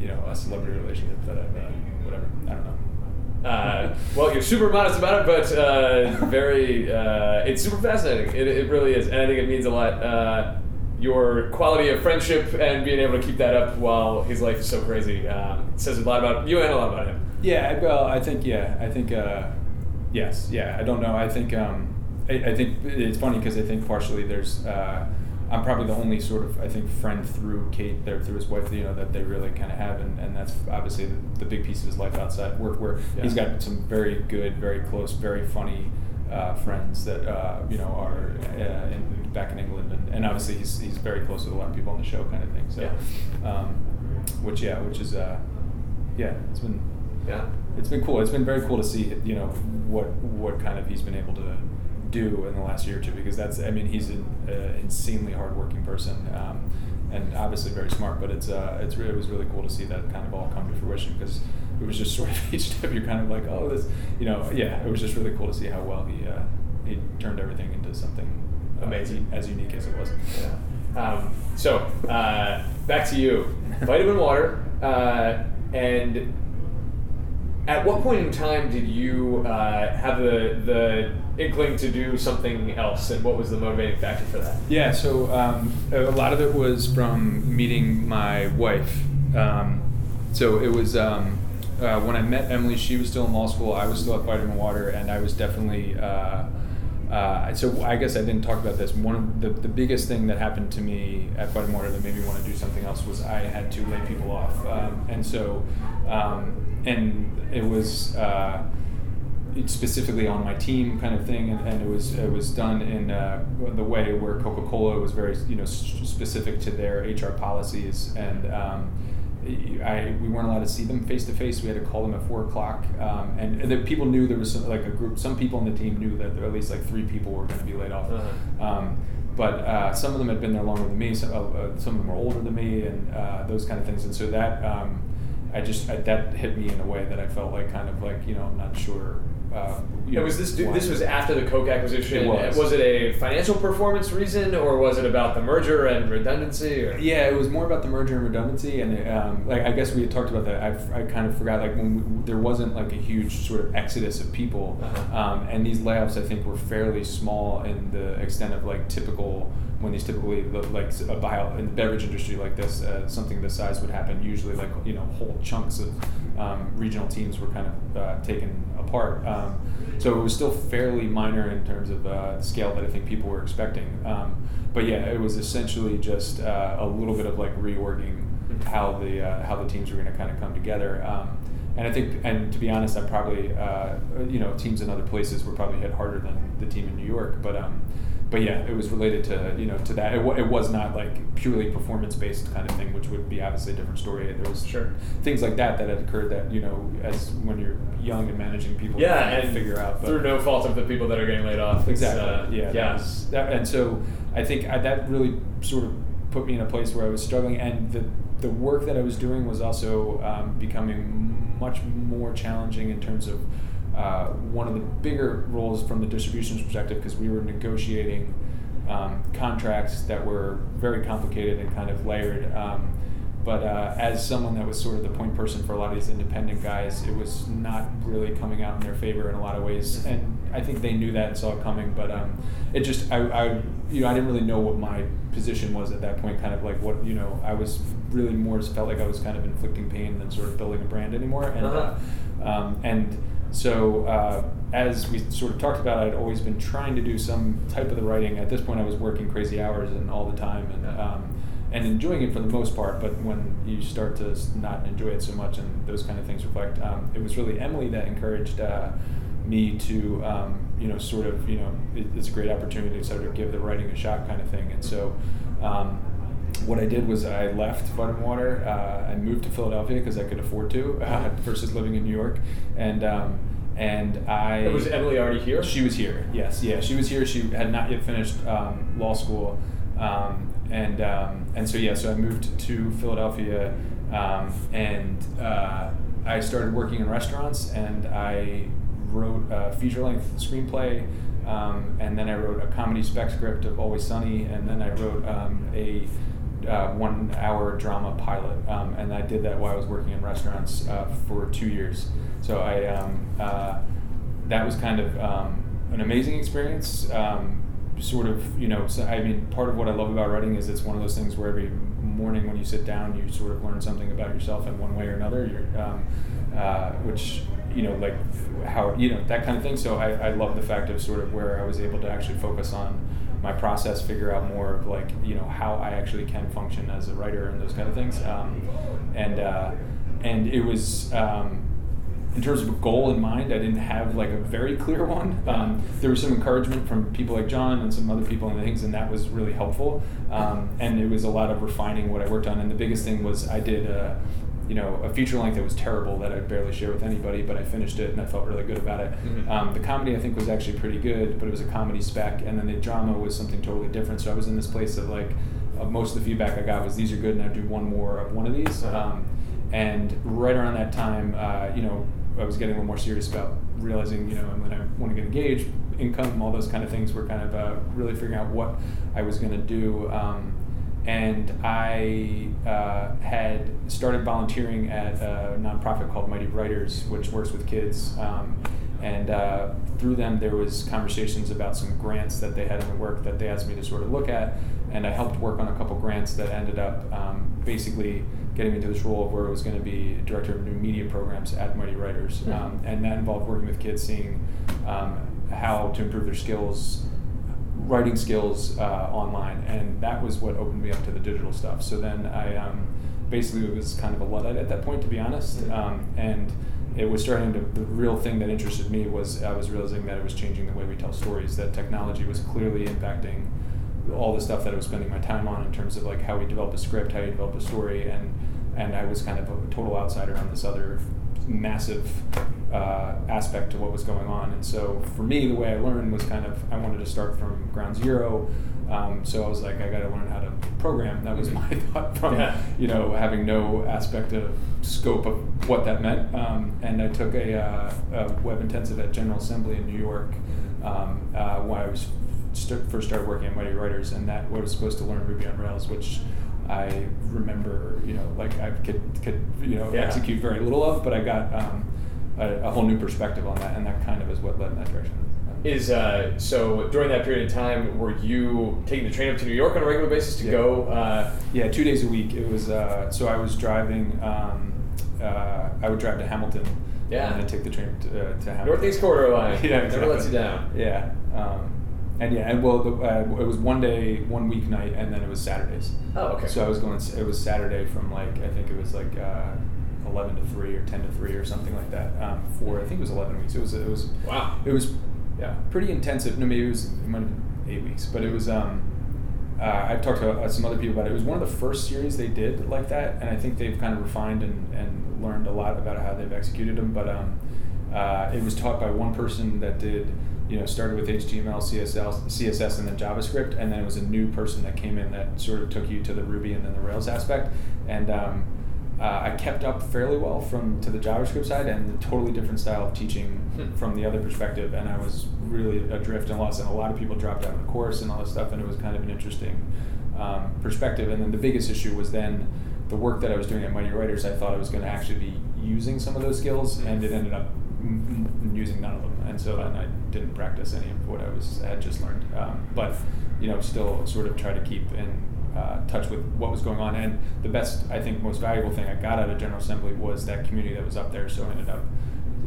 you know a celebrity relationship that I've uh, whatever I don't know. Uh, well, you're super modest about it, but uh, very. Uh, it's super fascinating. It, it really is, and I think it means a lot. Uh, your quality of friendship and being able to keep that up while his life is so crazy um, says a lot about you and a lot about him. Yeah, I- well, I think yeah, I think uh, yes, yeah. I don't know. I think um, I, I think it's funny because I think partially there's uh, I'm probably the only sort of I think friend through Kate there through his wife, you know, that they really kind of have, and, and that's obviously the, the big piece of his life outside work, where he's Yeah. got some very good, very close, very funny. Uh, friends that uh, you know are uh, in, back in England, and, and obviously he's, he's very close with a lot of people on the show, kind of thing. So, um, which yeah, which is uh, yeah, it's been Yeah. it's been cool. It's been very cool to see, you know, what what kind of he's been able to do in the last year or two because that's I mean he's an uh, insanely hardworking person um, and obviously very smart. But it's uh, it's really, it was really cool to see that kind of all come to fruition because it was just sort of each step you're kind of like oh this you know yeah it was just really cool to see how well he uh, he turned everything into something Amazing. as unique as it was. Yeah. Um, so uh, back to you, vitamin water, uh, and at what point in time did you uh, have the the inkling to do something else, and what was the motivating factor for that? Yeah, so um, a lot of it was from meeting my wife. Um, so it was um, uh, when I met Emily, she was still in law school, I was still at Vitamin Water, and I was definitely. Uh, uh, so I guess I didn't talk about this. One of the, the biggest thing that happened to me at Water that made me want to do something else was I had to lay people off, um, and so um, and it was. Uh, specifically on my team kind of thing and, and it was it was done in uh, the way where Coca-Cola was very you know s- specific to their HR policies and um, I we weren't allowed to see them face to face we had to call them at four o'clock um, and, and the people knew there was some, like a group some people on the team knew that there at least like three people were going to be laid off Uh-huh. um, but uh, some of them had been there longer than me some, uh, uh, some of them were older than me and uh, those kind of things and so that um, I just I, that hit me in a way that I felt like kind of like you know I'm not sure. Uh, And was this this was after the Coke acquisition? It was. it a financial performance reason, or was it about the merger and redundancy? Or? Yeah, it was more about the merger and redundancy, and um, like I guess we had talked about that. I, I kind of forgot like when we, there wasn't like a huge sort of exodus of people, Uh-huh. um, and these layoffs I think were fairly small in the extent of like typical when these typically like a bio in the beverage industry like this, uh, something this size would happen. Usually, like you know, whole chunks of um, regional teams were kind of uh, taken apart. Um, so it was still fairly minor in terms of uh, scale that I think people were expecting. Um, but yeah, it was essentially just uh, a little bit of like reorging how the uh, how the teams were going to kind of come together. Um, and I think, and to be honest, I'm probably uh, you know teams in other places were probably hit harder than the team in New York, but um, but yeah, it was related to you know to that. It, w- it was not like purely performance based kind of thing, which would be obviously a different story. There was Sure. things like that that had occurred that you know as when you're young and managing people, Yeah, and figure out. But through no fault of the people that are getting laid off. Exactly, uh, yeah, yeah. was- that- and so I think I, that really sort of put me in a place where I was struggling, and the the work that I was doing was also um, becoming much more challenging in terms of uh, one of the bigger roles from the distribution perspective because we were negotiating um, contracts that were very complicated and kind of layered. Um, but uh, as someone that was sort of the point person for a lot of these independent guys, it was not really coming out in their favor in a lot of ways, and I think they knew that and saw it coming. But um, it just, I, I, you know, I didn't really know what my position was at that point. Kind of like what, you know, I was really more felt like I was kind of inflicting pain than sort of building a brand anymore, and Uh-huh. uh, um, and so uh, as we sort of talked about, I'd always been trying to do some type of the writing. At this point, I was working crazy hours and all the time, and um, and enjoying it for the most part. But when you start to not enjoy it so much, and those kind of things reflect, um, it was really Emily that encouraged uh, me to um, you know sort of you know it, it's a great opportunity to sort of give the writing a shot kind of thing. And so. Um, what I did was I left Vitamin Water uh, and moved to Philadelphia because I could afford to uh, versus living in New York, and um, and I Was Emily already here? She was here. Yes, yeah, she was here. She had not yet finished um, law school, um, and um, and so yeah, so I moved to Philadelphia, um, and uh, I started working in restaurants, and I wrote a feature length screenplay. Um, and then I wrote a comedy spec script of Always Sunny, and then I wrote um, a uh, one hour drama pilot. Um, and I did that while I was working in restaurants uh, for two years. So I, um, uh, that was kind of um, an amazing experience. Um, sort of, you know, so, I mean, part of what I love about writing is it's one of those things where every morning when you sit down, you sort of learn something about yourself in one way or another. Um, uh, which you know, like how you know that kind of thing. So I, I love the fact of sort of where I was able to actually focus on my process, figure out more of like you know how I actually can function as a writer and those kind of things. Um, and uh, and it was. Um, in terms of a goal in mind, I didn't have like a very clear one. Um, there was some encouragement from people like John and some other people and things, and that was really helpful. Um, and it was a lot of refining what I worked on. And the biggest thing was I did, a, you know, a feature length that was terrible that I'd barely share with anybody, but I finished it and I felt really good about it. Mhm. Um, the comedy I think was actually pretty good, but it was a comedy spec, and then the drama was something totally different. So I was in this place of like, uh, most of the feedback I got was these are good, and I'd do one more of one of these. Um, and right around that time, uh, you know, I was getting a little more serious about realizing, you know, and when I want to get engaged, income, all those kind of things were kind of uh, really figuring out what I was going to do. Um, and I uh, had started volunteering at a nonprofit called Mighty Writers, which works with kids. Um, and uh, through them, there was conversations about some grants that they had in the work that they asked me to sort of look at. And I helped work on a couple grants that ended up um, basically getting me into this role of where I was going to be director of new media programs at Mighty Writers. Mhm. Um, and that involved working with kids, seeing um, how to improve their skills, writing skills uh, online. And that was what opened me up to the digital stuff. So then I um, basically was kind of a Luddite at that point, to be honest. Um, and it was starting to, the real thing that interested me was I was realizing that it was changing the way we tell stories, that technology was clearly impacting all the stuff that I was spending my time on in terms of like how we develop a script, how you develop a story, and and I was kind of a total outsider on this other massive uh, aspect to what was going on. And so for me, the way I learned was kind of I wanted to start from ground zero. Um, so I was like, I got to learn how to program. That was my thought from Yeah. you know having no aspect of scope of what that meant. Um, and I took a, uh, a web intensive at General Assembly in New York um, uh, when I was st- first started working at Mighty Writers, and that was supposed to learn Ruby on Rails, which I remember, you know, like I could could you know Yeah. execute very little of, but I got um, a, a whole new perspective on that, and that kind of is what led in that direction. Is uh, so during that period of time, were you taking the train up to New York on a regular basis to Yeah. go? Uh, Yeah, two days a week. It was uh, so I was driving. Um, uh, I would drive to Hamilton. Yeah. And then take the train to, uh, to Hamilton. Northeast Corridor line. yeah, never lets you down. Yeah. Um, and yeah, and well, the, uh, it was one day, one weeknight, and then it was Saturdays. Oh, okay. So I was going. It was Saturday from like I think it was like uh, eleven to three or ten to three or something like that. Um, for I think it was eleven weeks. It was it was Wow. it was yeah pretty intensive. No, maybe it was it might have been eight weeks, but it was. Um, uh, I've talked to uh, some other people about it. It was one of the first series they did like that, and I think they've kind of refined and, and learned a lot about how they've executed them. But um, uh, it was taught by one person that did, you know, started with HTML, CSS, CSS, and then JavaScript, and then it was a new person that came in that sort of took you to the Ruby and then the Rails aspect. And um, uh, I kept up fairly well from to the JavaScript side and the totally different style of teaching Hmm. from the other perspective, and I was really adrift and lost. And a lot of people dropped out of the course and all this stuff, and it was kind of an interesting um, perspective. And then the biggest issue was then the work that I was doing at Mighty Writers. I thought I was going to actually be using some of those skills, and it ended up using none of them. And so then I didn't practice any of what I was I had just learned. Um, but you know, still sort of try to keep in uh, touch with what was going on. And the best, I think, most valuable thing I got out of General Assembly was that community that was up there. So I ended up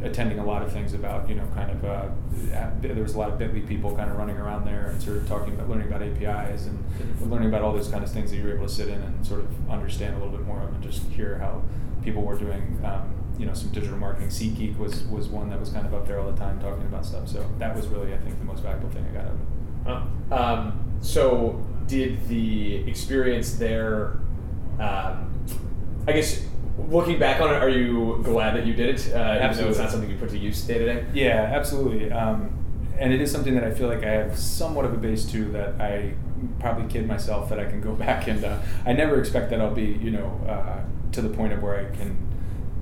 attending a lot of things about, you know, kind of, uh, there was a lot of Bitly people kind of running around there and sort of talking about, learning about APIs and learning about all those kind of things that you were able to sit in and sort of understand a little bit more of and just hear how people were doing, um, you know, some digital marketing. SeatGeek was, was one that was kind of up there all the time talking about stuff. So that was really, I think, the most valuable thing I got out of it. Huh. Um, so, did the experience there? Um, I guess looking back on it, are you glad that you did it? Uh, even though it's not something you put to use day to day. Yeah, absolutely. Um, and it is something that I feel like I have somewhat of a base to that I probably kid myself that I can go back and uh, I never expect that I'll be, you know, uh, to the point of where I can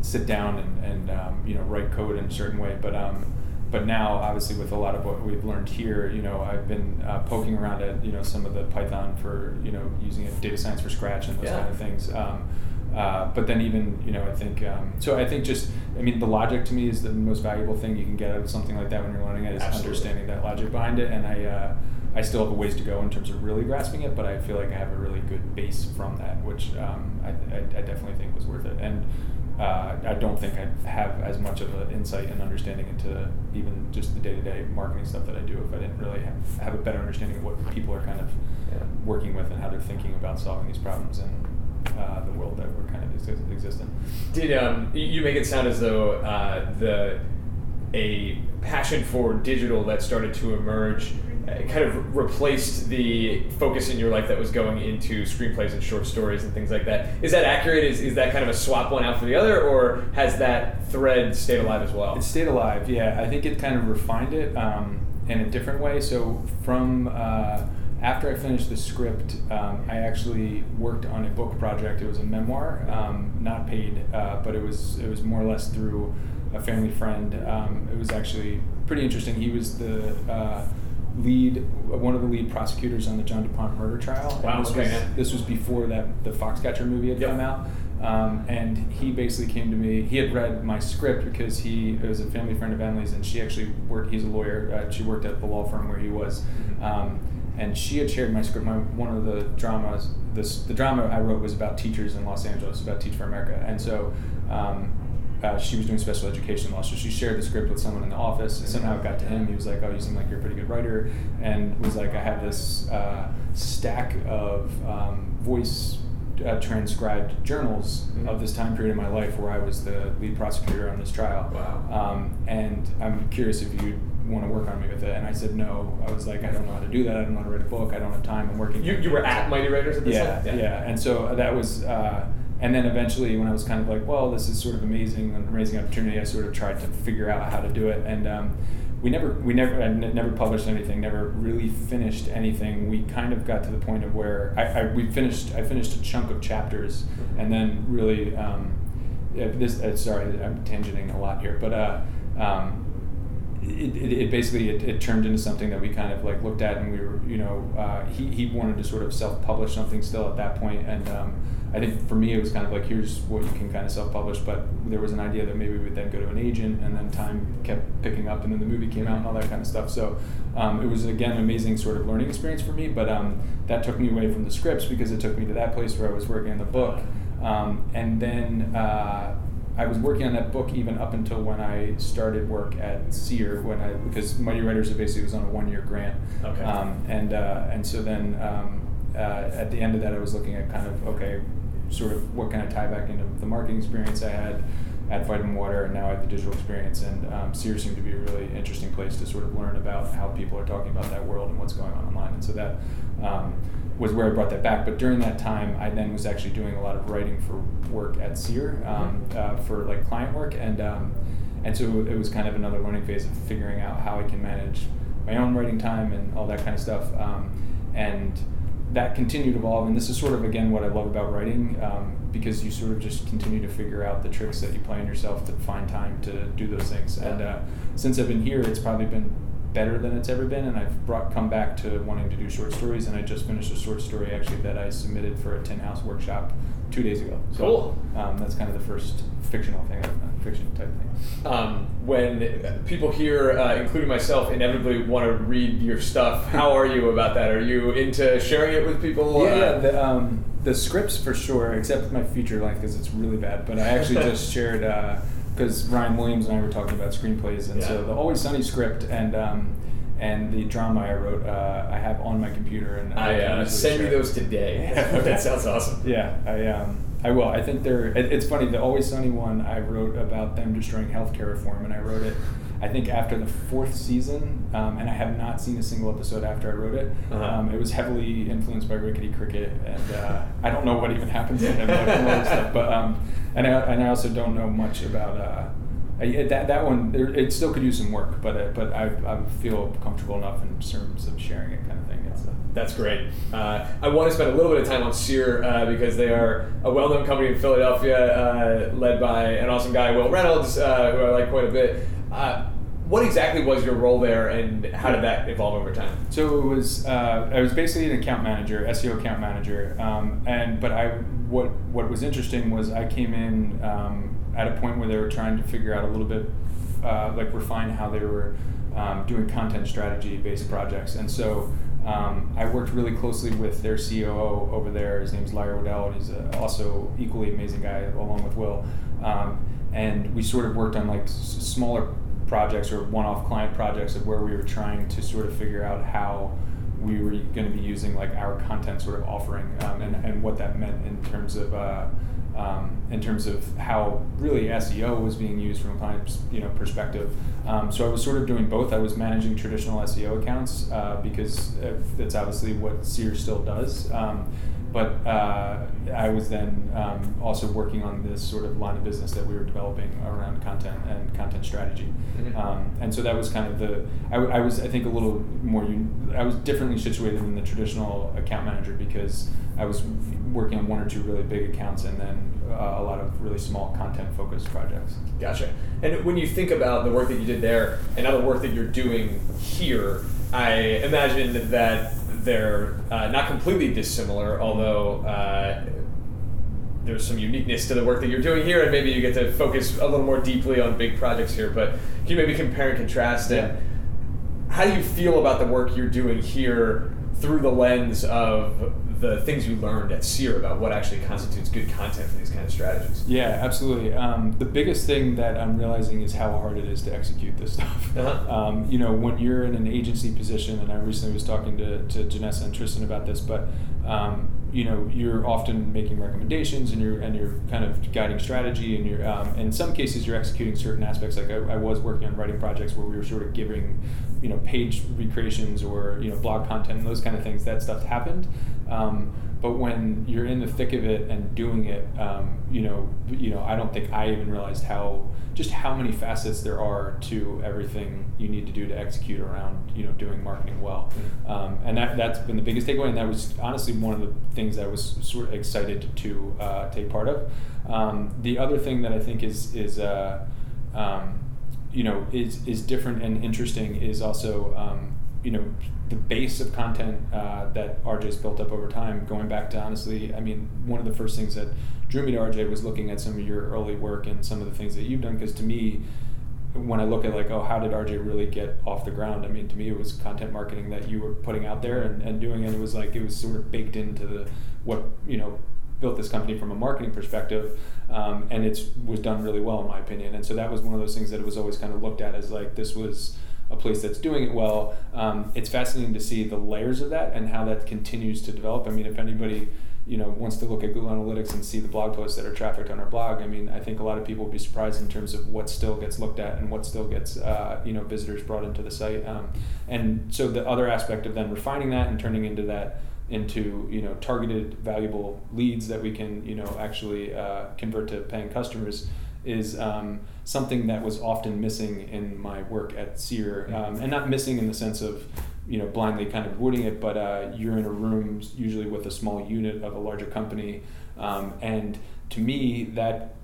sit down and, and um, you know, write code in a certain way. But um, but now, obviously, with a lot of what we've learned here, you know, I've been uh, poking around at, you know, some of the Python for, you know, using it, data science for Scratch and those Yeah. kind of things. Um, uh, but then even you know I think um, so I think just I mean the logic to me is the most valuable thing you can get out of something like that when you're learning it is Absolutely. understanding that logic behind it and I uh, I still have a ways to go in terms of really grasping it but I feel like I have a really good base from that which um, I, I, I definitely think was worth it and uh, I don't think I have as much of an insight and understanding into even just the day-to-day marketing stuff that I do if I didn't really have, have a better understanding of what people are kind of Yeah. working with and how they're thinking about solving these problems and uh, the world that we're kind of exist- exist in. Did um, you- make it sound as though uh, the a passion for digital that started to emerge kind of replaced the focus in your life that was going into screenplays and short stories and things like that. Is that accurate? Is, is that kind of a swap one out for the other, or has that thread stayed alive as well? It stayed alive, yeah. I think it kind of refined it um, in a different way. So from uh, after I finished the script, um, I actually worked on a book project. It was a memoir, um, not paid, uh, but it was it was more or less through a family friend. Um, it was actually pretty interesting. He was the uh, lead, one of the lead prosecutors on the John DuPont murder trial. And Wow, this okay, was, yeah. this was before that the Foxcatcher movie had Yep. come out. Um, and he basically came to me. He had read my script because he was a family friend of Emily's, and she actually worked. He's a lawyer. Uh, she worked at the law firm where he was, Mhm. um, and she had shared my script. My one of the dramas. This the drama I wrote was about teachers in Los Angeles, about Teach for America, and so. Um, uh, she was doing special education law, so she shared the script with someone in the office. And somehow it got to him. He was like, "Oh, you seem like you're a pretty good writer," and was like, "I have this uh, stack of um, voice uh, transcribed journals Mhm. of this time period in my life where I was the lead prosecutor on this trial. Wow. Um, and I'm curious if you want to work on me with it. And I said no. I was like, I don't know how to do that. I don't know how to write a book. I don't have time. I'm working. You, you were at Mighty Writers at this Yeah, time? yeah, And so that was, uh, and then eventually when I was kind of like, well, this is sort of amazing, an amazing opportunity, I sort of tried to figure out how to do it. And um, we never, we never, I n- never published anything, never really finished anything. We kind of got to the point of where I, I we finished, I finished a chunk of chapters, and then really, um, this, uh, sorry, I'm tangenting a lot here, but. Uh, um, it, it, it basically it, it turned into something that we kind of like looked at and we were you know uh, he, he wanted to sort of self-publish something still at that point and um, I think for me it was kind of like here's what you can kind of self-publish, but there was an idea that maybe we would then go to an agent, and then time kept picking up, and then the movie came out and all that kind of stuff. So um, it was again an amazing sort of learning experience for me, but um, that took me away from the scripts because it took me to that place where I was working on the book, um, and then. Uh, I was working on that book even up until when I started work at SEER when I because Mighty Writers basically was on a one year grant. Okay. Um, and uh, and so then um, uh, at the end of that, I was looking at kind of okay, sort of what kind of tie back into the marketing experience I had at Vitamin Water and now at the digital experience. And um, SEER seemed to be a really interesting place to sort of learn about how people are talking about that world and what's going on online. And so that um, was where I brought that back. But during that time, I then was actually doing a lot of writing for work at SEER um, Mm-hmm. uh, for like client work, and um, and so it was kind of another learning phase of figuring out how I can manage my own writing time and all that kind of stuff. Um, and that continued to evolve, and this is sort of again what I love about writing, um, because you sort of just continue to figure out the tricks that you play on yourself to find time to do those things. And uh, since I've been here, it's probably been better than it's ever been, and I've brought come back to wanting to do short stories. And I just finished a short story actually that I submitted for a Tin House workshop two days ago. So, Cool. Um, that's kind of the first fictional thing, I've fiction type thing. Um, when people here, uh, including myself, inevitably want to read your stuff, how are you about that? Are you into sharing it with people? Yeah, Uh. The, um, the scripts for sure, except my feature length because it's really bad. But I actually just shared because Ryan Williams and I were talking about screenplays, and Yeah. so the Always Sunny script and um, and the drama I wrote, uh, I have on my computer, and I can uh, send me share. those today. That sounds awesome. Yeah, I um, I will. I think they're. It, it's funny. The Always Sunny one I wrote about them destroying healthcare reform, and I wrote it. I think after the fourth season, um, and I have not seen a single episode after I wrote it. Uh-huh. Um, it was heavily influenced by Rickety Cricket, and uh, I don't know what even happens to him, like, all that stuff. But um, and I and I also don't know much about. Uh, I, that, that one it still could use some work, but uh, but I, I feel comfortable enough in terms of sharing it, kind of thing. It's, uh, That's great. Uh, I want to spend a little bit of time on SEER uh, because they are a well-known company in Philadelphia, uh, led by an awesome guy, Will Reynolds, uh, who I like quite a bit. Uh, what exactly was your role there, and how did that evolve over time? So it was uh, I was basically an account manager, SEO account manager, um, and but I what what was interesting was I came in um, at a point where they were trying to figure out a little bit uh, like refine how they were um, doing content strategy based projects, and so. Um, I worked really closely with their COO over there. His name's Larry Waddell, and he's a, also equally amazing guy, along with Will. Um, and we sort of worked on like s- smaller projects or one-off client projects of where we were trying to sort of figure out how we were going to be using like our content sort of offering um, and, and what that meant in terms of uh, um, in terms of how really SEO was being used from a client's you know perspective. Um, so I was sort of doing both. I was managing traditional SEO accounts uh, because that's obviously what Sears still does. Um, but uh, I was then um, also working on this sort of line of business that we were developing around content and content strategy. Mhm. Um, and so that was kind of the I, I was I think a little more un- I was differently situated than the traditional account manager because I was working on one or two really big accounts and then uh, a lot of really small content focused projects. Gotcha. And when you think about the work that you did there and now the work that you're doing here, I imagine that they're uh, not completely dissimilar, although uh, there's some uniqueness to the work that you're doing here, and maybe you get to focus a little more deeply on big projects here. But can you maybe compare and contrast Yeah. it? How do you feel about the work you're doing here through the lens of the things you learned at SEER about what actually constitutes good content for these kind of strategies? Yeah, absolutely. Um, the biggest thing that I'm realizing is how hard it is to execute this stuff. Uh-huh. Um, you know, when you're in an agency position, and I recently was talking to, to Janessa and Tristan about this, but um, you know, you're often making recommendations and you're and you're kind of guiding strategy, and you're um, in some cases you're executing certain aspects. Like I, I was working on writing projects where we were sort of giving, you know, page recreations or you know blog content and those kind of things. That stuff happened. Um, but when you're in the thick of it and doing it, um, you know, you know, I don't think I even realized how just how many facets there are to everything you need to do to execute around, you know, doing marketing well. Um, and that that's been the biggest takeaway, and that was honestly one of the things I was sort of excited to uh, take part of. Um, the other thing that I think is is uh, um, you know is is different and interesting is also um, you know the base of content uh, that RJ's built up over time. Going back to honestly, I mean, one of the first things that drew me to RJ was looking at some of your early work and some of the things that you've done. Because to me, when I look at like, oh, how did RJ really get off the ground? I mean, to me, it was content marketing that you were putting out there and, and doing, and it was like it was sort of baked into the what you know built this company from a marketing perspective, um, and it was done really well in my opinion. And so that was one of those things that it was always kind of looked at as like this was a place that's doing it well. Um, it's fascinating to see the layers of that and how that continues to develop. I mean, if anybody you know wants to look at Google Analytics and see the blog posts that are trafficked on our blog, I mean, I think a lot of people will be surprised in terms of what still gets looked at and what still gets uh, you know visitors brought into the site. Um, and so the other aspect of then refining that and turning into that into you know targeted valuable leads that we can you know actually uh, convert to paying customers is um, something that was often missing in my work at Seer, um, and not missing in the sense of you know blindly kind of rooting it, but uh, you're in a room usually with a small unit of a larger company, um, and to me that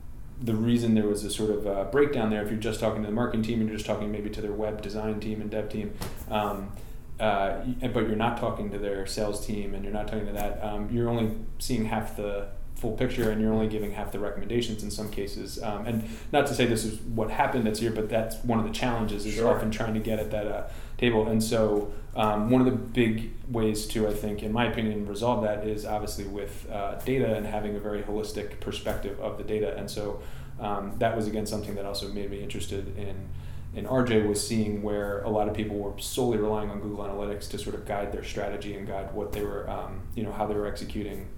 the reason there was a sort of uh, breakdown there, if you're just talking to the marketing team and you're just talking maybe to their web design team and dev team. Um, uh, but you're not talking to their sales team and you're not talking to that, um, you're only seeing half the full picture and you're only giving half the recommendations in some cases. Um, and not to say this is what happened that's here, but that's one of the challenges is sure. often trying to get at that uh, table. And so um, one of the big ways to, I think, in my opinion, resolve that is obviously with uh, data and having a very holistic perspective of the data. And so um, that was again something that also made me interested in and RJ was seeing where a lot of people were solely relying on Google Analytics to sort of guide their strategy and guide what they were, um, you know, how they were executing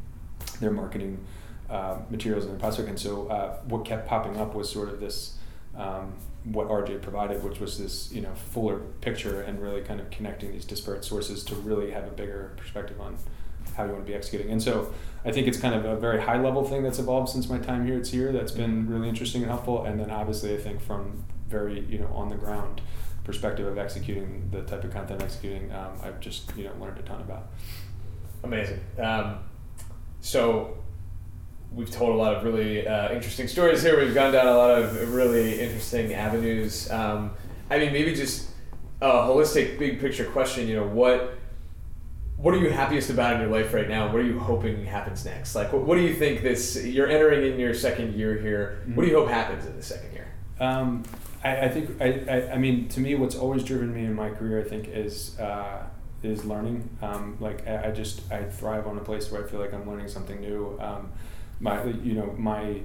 their marketing uh, materials in their prospect. And so uh, what kept popping up was sort of this, um, what RJ provided, which was this, you know, fuller picture and really kind of connecting these disparate sources to really have a bigger perspective on how you want to be executing. And so I think it's kind of a very high level thing that's evolved since my time here at Seer that's been really interesting and helpful. And then obviously I think from very, you know, on the ground perspective of executing the type of content I'm executing, um, I've just, you know, learned a ton about. Amazing. Um, so we've told a lot of really uh, interesting stories here. We've gone down a lot of really interesting avenues. Um, I mean, maybe just a holistic, big picture question. You know, what what are you happiest about in your life right now? What are you hoping happens next? Like, what, what do you think this? You're entering in your second year here. Mm-hmm. What do you hope happens in the second year? Um, I, I, think I, I, I mean to me, what's always driven me in my career, I think, is. Uh, is learning. Um, like I, I, just I thrive on a place where I feel like I'm learning something new. Um, my you know my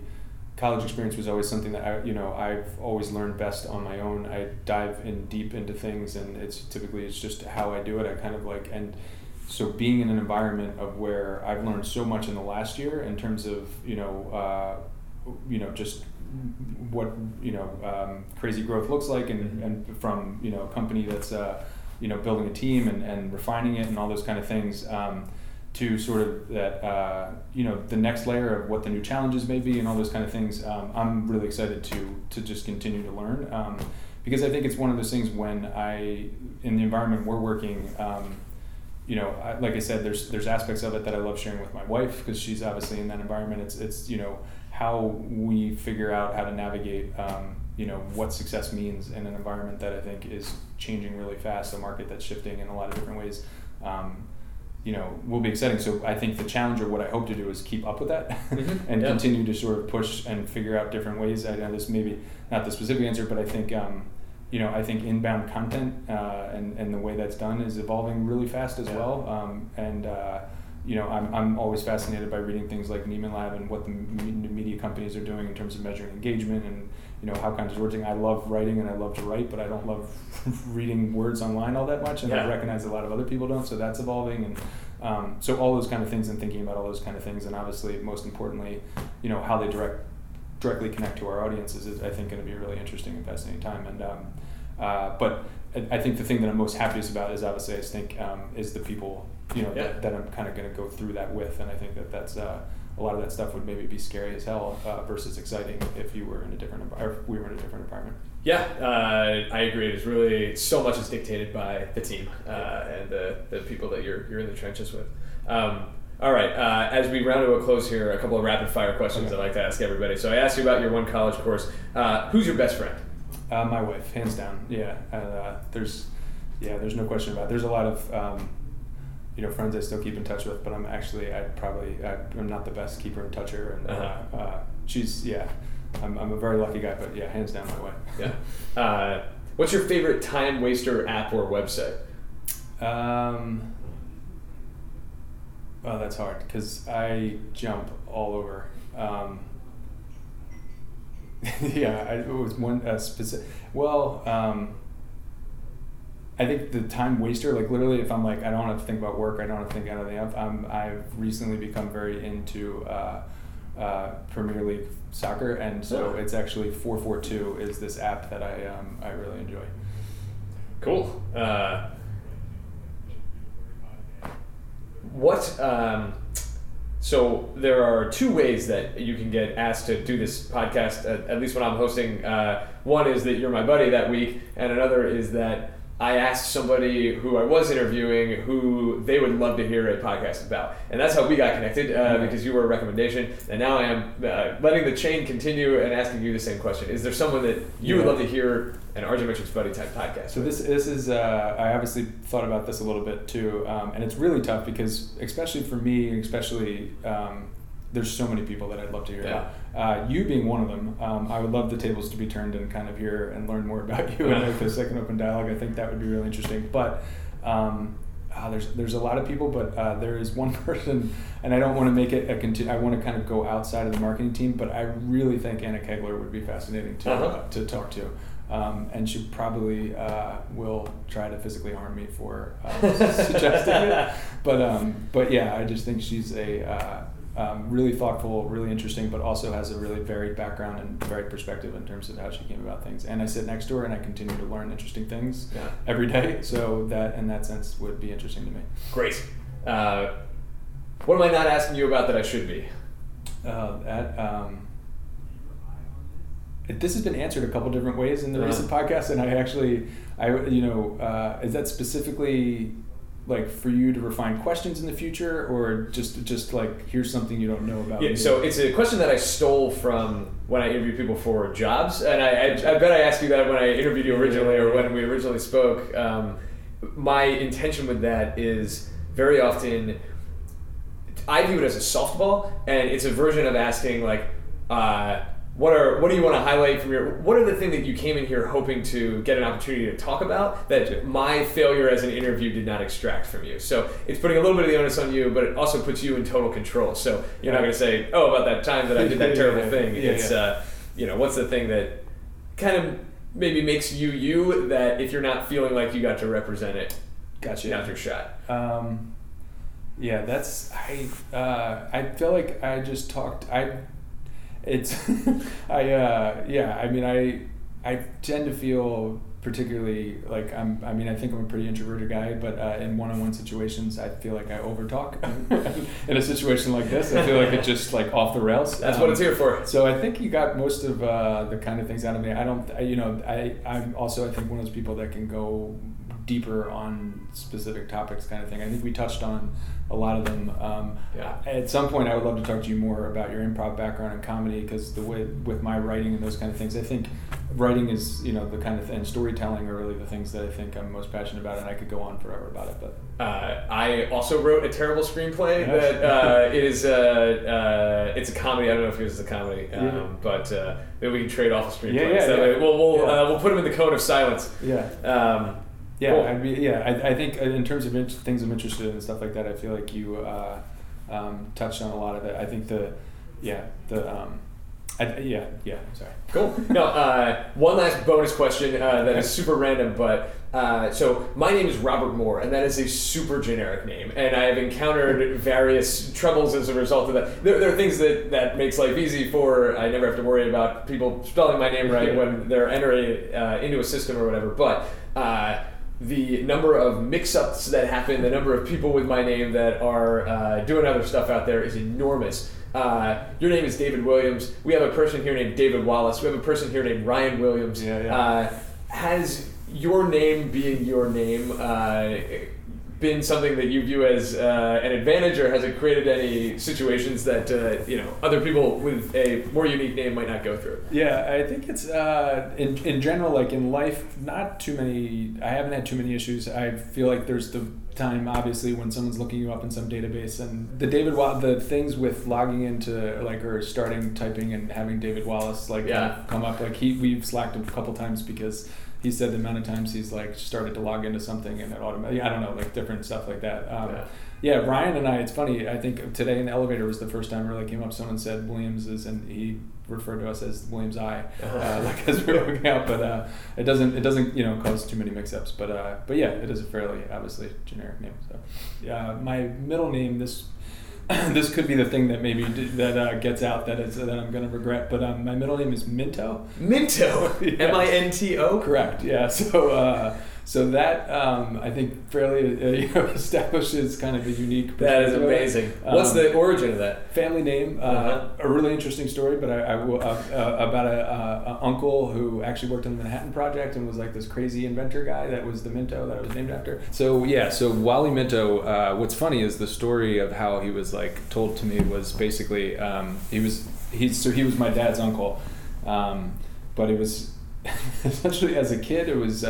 college experience was always something that I you know I've always learned best on my own. I dive in deep into things, and it's typically it's just how I do it. I kind of like and so being in an environment of where I've learned so much in the last year in terms of you know uh, you know just what you know um, crazy growth looks like and, mm-hmm. and from you know a company that's uh, you know building a team and, and refining it and all those kind of things um, to sort of that uh, you know the next layer of what the new challenges may be and all those kind of things um, i'm really excited to to just continue to learn um, because i think it's one of those things when i in the environment we're working um, you know I, like i said there's there's aspects of it that i love sharing with my wife because she's obviously in that environment. It's it's you know how we figure out how to navigate um, you know what success means in an environment that I think is changing really fast, a market that's shifting in a lot of different ways. Um, you know, will be exciting. So I think the challenge or what I hope to do is keep up with that mm-hmm. and yeah. continue to sort of push and figure out different ways. I know this maybe not the specific answer, but I think um, you know I think inbound content uh, and and the way that's done is evolving really fast as yeah. well. Um, and uh, you know, I'm, I'm always fascinated by reading things like Nieman Lab and what the media companies are doing in terms of measuring engagement and you know how content is working. I love writing and I love to write, but I don't love reading words online all that much, and yeah. I recognize a lot of other people don't. So that's evolving, and um, so all those kind of things and thinking about all those kind of things, and obviously most importantly, you know how they direct directly connect to our audiences is I think going to be a really interesting and fascinating time. And um, uh, but I think the thing that I'm most happiest about is obviously I think um, is the people you know yeah. that, that, I'm kind of going to go through that with, and I think that that's uh, a lot of that stuff would maybe be scary as hell uh, versus exciting if you were in a different or we were in a different environment. Yeah, uh, I agree. It's really so much is dictated by the team uh, and the, the people that you're you're in the trenches with. Um, all right, uh, as we round to a close here, a couple of rapid fire questions okay. I like to ask everybody. So I asked you about your one college course. Uh, who's your best friend? Uh, my wife, hands down. Yeah, there's yeah, there's no question about it. There's a lot of um, you know friends I still keep in touch with, but I'm actually I probably I, I'm not the best keeper in toucher, and Uh-huh. uh, uh, she's yeah, I'm, I'm a very lucky guy, but yeah, hands down my way. Yeah. Uh, what's your favorite time waster app or website? Um, oh, that's hard because I jump all over. Um, yeah, I, it was one uh, specific. Well, um, I think the time waster, like literally, if I'm like, I don't have to think about work, I don't have to think anything else. I'm, I've recently become very into uh, uh, Premier League soccer, and so Oh. it's actually four four two is this app that I um, I really enjoy. Cool. Uh, what? Um, so there are two ways that you can get asked to do this podcast. At, at least when I'm hosting, uh, one is that you're my buddy that week, and another is that I asked somebody who I was interviewing who they would love to hear a podcast about, and that's how we got connected uh, because you were a recommendation, and now I am uh, letting the chain continue and asking you the same question. Is there someone that you would love to hear an RJ Metrics buddy type podcast? So with? this this is uh, I obviously thought about this a little bit too, um, and it's really tough because especially for me, especially um, there's so many people that I'd love to hear Yeah. about. Uh, you being one of them, um, I would love the tables to be turned and kind of hear and learn more about you and like the second open dialogue. I think that would be really interesting. But um, uh, there's there's a lot of people, but uh, there is one person, and I don't want to make it a continue. I want to kind of go outside of the marketing team, but I really think Anna Kegler would be fascinating to Uh-huh. uh, to talk to. Um, and she probably uh, will try to physically harm me for uh, suggesting it. But um, but yeah, I just think she's a uh, um, really thoughtful, really interesting, but also has a really varied background and varied perspective in terms of how she came about things. And I sit next to her, and I continue to learn interesting things Yeah. every day. So that, in that sense, would be interesting to me. Great. Uh, what am I not asking you about that I should be? Uh, that um, this has been answered a couple different ways in the Uh-huh. recent podcast, and I actually, I you know, uh, is that specifically like for you to refine questions in the future, or just just like here's something you don't know about? Yeah, me? so it's a question that I stole from when I interview people for jobs, and I, I, I bet I asked you that when I interviewed you originally or when we originally spoke. Um, my intention with that is very often I view it as a softball, and it's a version of asking like, uh, what are what do you want to highlight from your what are the thing that you came in here hoping to get an opportunity to talk about that my failure as an interview did not extract from you. So it's putting a little bit of the onus on you, but it also puts you in total control. So you're not going to say, oh, about that time that I did that terrible yeah, thing. yeah, it's yeah. Uh, you know what's the thing that kind of maybe makes you you that if you're not feeling like you got to represent it, gotcha. now's your shot. Um, yeah, that's I. Uh, I feel like I just talked. I. It's. I. Uh, yeah. I mean, I. I tend to feel particularly like I'm. I mean, I think I'm a pretty introverted guy, but uh, in one-on-one situations, I feel like I overtalk. in a situation like this, I feel like it's just like off the rails. That's what Um, it's here for. so I think you got most of uh, the kind of things out of me. I don't, I, you know, I, I'm also I think one of those people that can go deeper on specific topics, kind of thing. I think we touched on a lot of them. Um, Yeah. At some point, I would love to talk to you more about your improv background and comedy, because the way with my writing and those kind of things, I think writing is you know the kind of and storytelling are really the things that I think I'm most passionate about, and I could go on forever about it, but. Uh, I also wrote a terrible screenplay Yes. that uh, it is uh, uh, it's a comedy. I don't know if it was a comedy, um, Yeah. but uh, maybe we can trade off a screenplay. Yeah, yeah, so yeah. We'll we'll, Yeah. uh, we'll put them in the cone of silence. Yeah. Um, Yeah, Cool. Be, yeah. I, I think in terms of int- things I'm interested in and stuff like that, I feel like you uh, um, touched on a lot of it. I think the, yeah, the, um, I, yeah, yeah. Sorry. Cool. No, uh, one last bonus question uh, that is super random, but uh, so my name is Robert Moore, and that is a super generic name, and I have encountered various troubles as a result of that. There, there are things that that makes life easy for I never have to worry about people spelling my name right when they're entering uh, into a system or whatever, but. Uh, the number of mix-ups that happen, the number of people with my name that are uh, doing other stuff out there is enormous. Uh, your name is David Williams. We have a person here named David Wallace. We have a person here named Ryan Williams. Yeah, yeah. Uh, has your name being your name uh, been something that you view as uh, an advantage, or has it created any situations that uh, you know other people with a more unique name might not go through? Yeah, I think it's uh, in in general, like in life, not too many. I haven't had too many issues. I feel like there's the time, obviously, when someone's looking you up in some database, and the David Wa- the things with logging into like or starting typing and having David Wallace like Yeah. come up. Like he, we've slacked him a couple times because he said the amount of times he's like started to log into something and it automatically. I don't know, like different stuff like that. Um, Yeah. yeah, Ryan and I. It's funny. I think today in the elevator was the first time it really came up. Someone said Williams is, and he referred to us as Williams I, uh, like as we were looking out. But uh, it doesn't. It doesn't. You know, cause too many mix-ups. But uh, but yeah, it is a fairly obviously generic name. So yeah, my middle name this. this could be the thing that maybe d- that uh, gets out that is that I'm gonna regret. But um, my middle name is Minto. Minto, Yeah. M I N T O. Correct. Yeah. So uh, so that um, I think fairly uh, you know, establishes kind of a unique. That is perspective of it. amazing. What's Um, the origin of that? family name? Uh, Uh-huh. A really interesting story, but I, I will uh, uh, about a, uh, a uncle who actually worked on the Manhattan Project and was like this crazy inventor guy that was the Minto that I was named after. So yeah, so Wally Minto. Uh, what's funny is the story of how he was like told to me was basically um, he was he's so he was my dad's uncle, um, but it was essentially as a kid it was.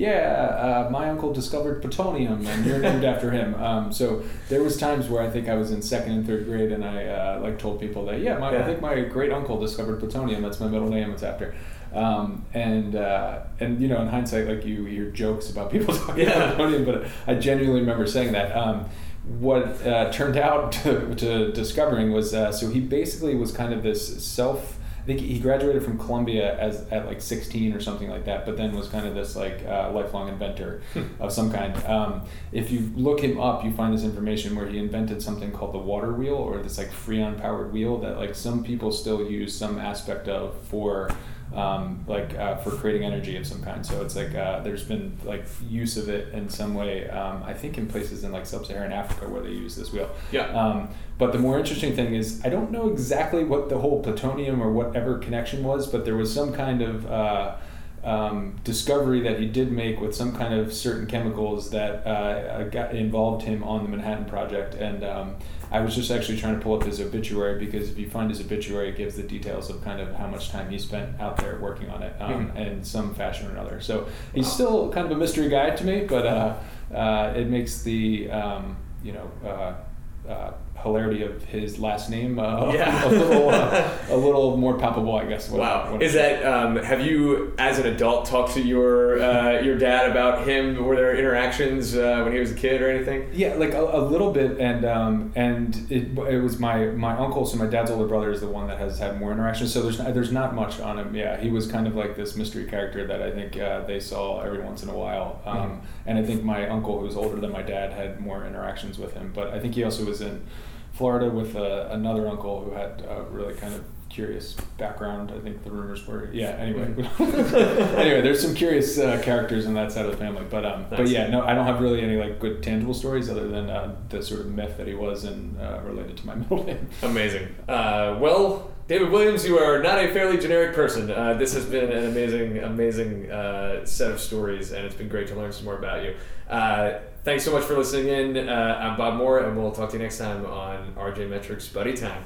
Yeah, uh, my uncle discovered plutonium, and you're named after him. Um, so there was times where I think I was in second and third grade, and I uh, like told people that yeah, my, Yeah. I think my great uncle discovered plutonium. That's my middle name. It's after. Um, and uh, and you know, in hindsight, like you hear jokes about people talking Yeah. about plutonium, but I genuinely remember saying that. Um, what uh, turned out to, to discovering was uh, so he basically was kind of this self. I think he graduated from Columbia as at like 16 or something like that, but then was kind of this like uh, lifelong inventor of some kind. Um, if you look him up, you find this information where he invented something called the water wheel, or this like freon powered wheel that like some people still use some aspect of for um, like uh, for creating energy of some kind. So it's like uh, there's been like use of it in some way. Um, I think in places in like sub-Saharan Africa where they use this wheel. Yeah. Um, but the more interesting thing is I don't know exactly what the whole plutonium or whatever connection was, but there was some kind of uh, um, discovery that he did make with some kind of certain chemicals that uh, got involved him on the Manhattan Project. And um, I was just actually trying to pull up his obituary because if you find his obituary, it gives the details of kind of how much time he spent out there working on it um, Mhm. in some fashion or another. So he's still kind of a mystery guy to me, but uh, uh, it makes the um, you know. Hilarity of his last name uh, Yeah. a little uh, a little more palpable, I guess. what- Wow. what- Is that um, have you, as an adult, talked to your uh, your dad about him? Were there interactions uh, when he was a kid or anything? Yeah, like a, a little bit, and um, and it, it was my my uncle, so my dad's older brother is the one that has had more interactions. So there's not, there's not much on him. Yeah, he was kind of like this mystery character that I think uh, they saw every once in a while. Um, Mhm. And I think my uncle, who was older than my dad, had more interactions with him. But I think he also was in Florida with uh, another uncle who had a really kind of curious background. I think the rumors were yeah. Anyway, anyway, there's some curious uh, characters in that side of the family. But um, but yeah, no, I don't have really any like good tangible stories other than uh, the sort of myth that he was and uh, related to my middle name. Amazing. Uh, well, David Williams, you are not a fairly generic person. Uh, this has been an amazing, amazing uh, set of stories, and it's been great to learn some more about you. Thanks so much for listening in. Uh, I'm Bob Moore, and we'll talk to you next time on RJ Metrics Buddy Time.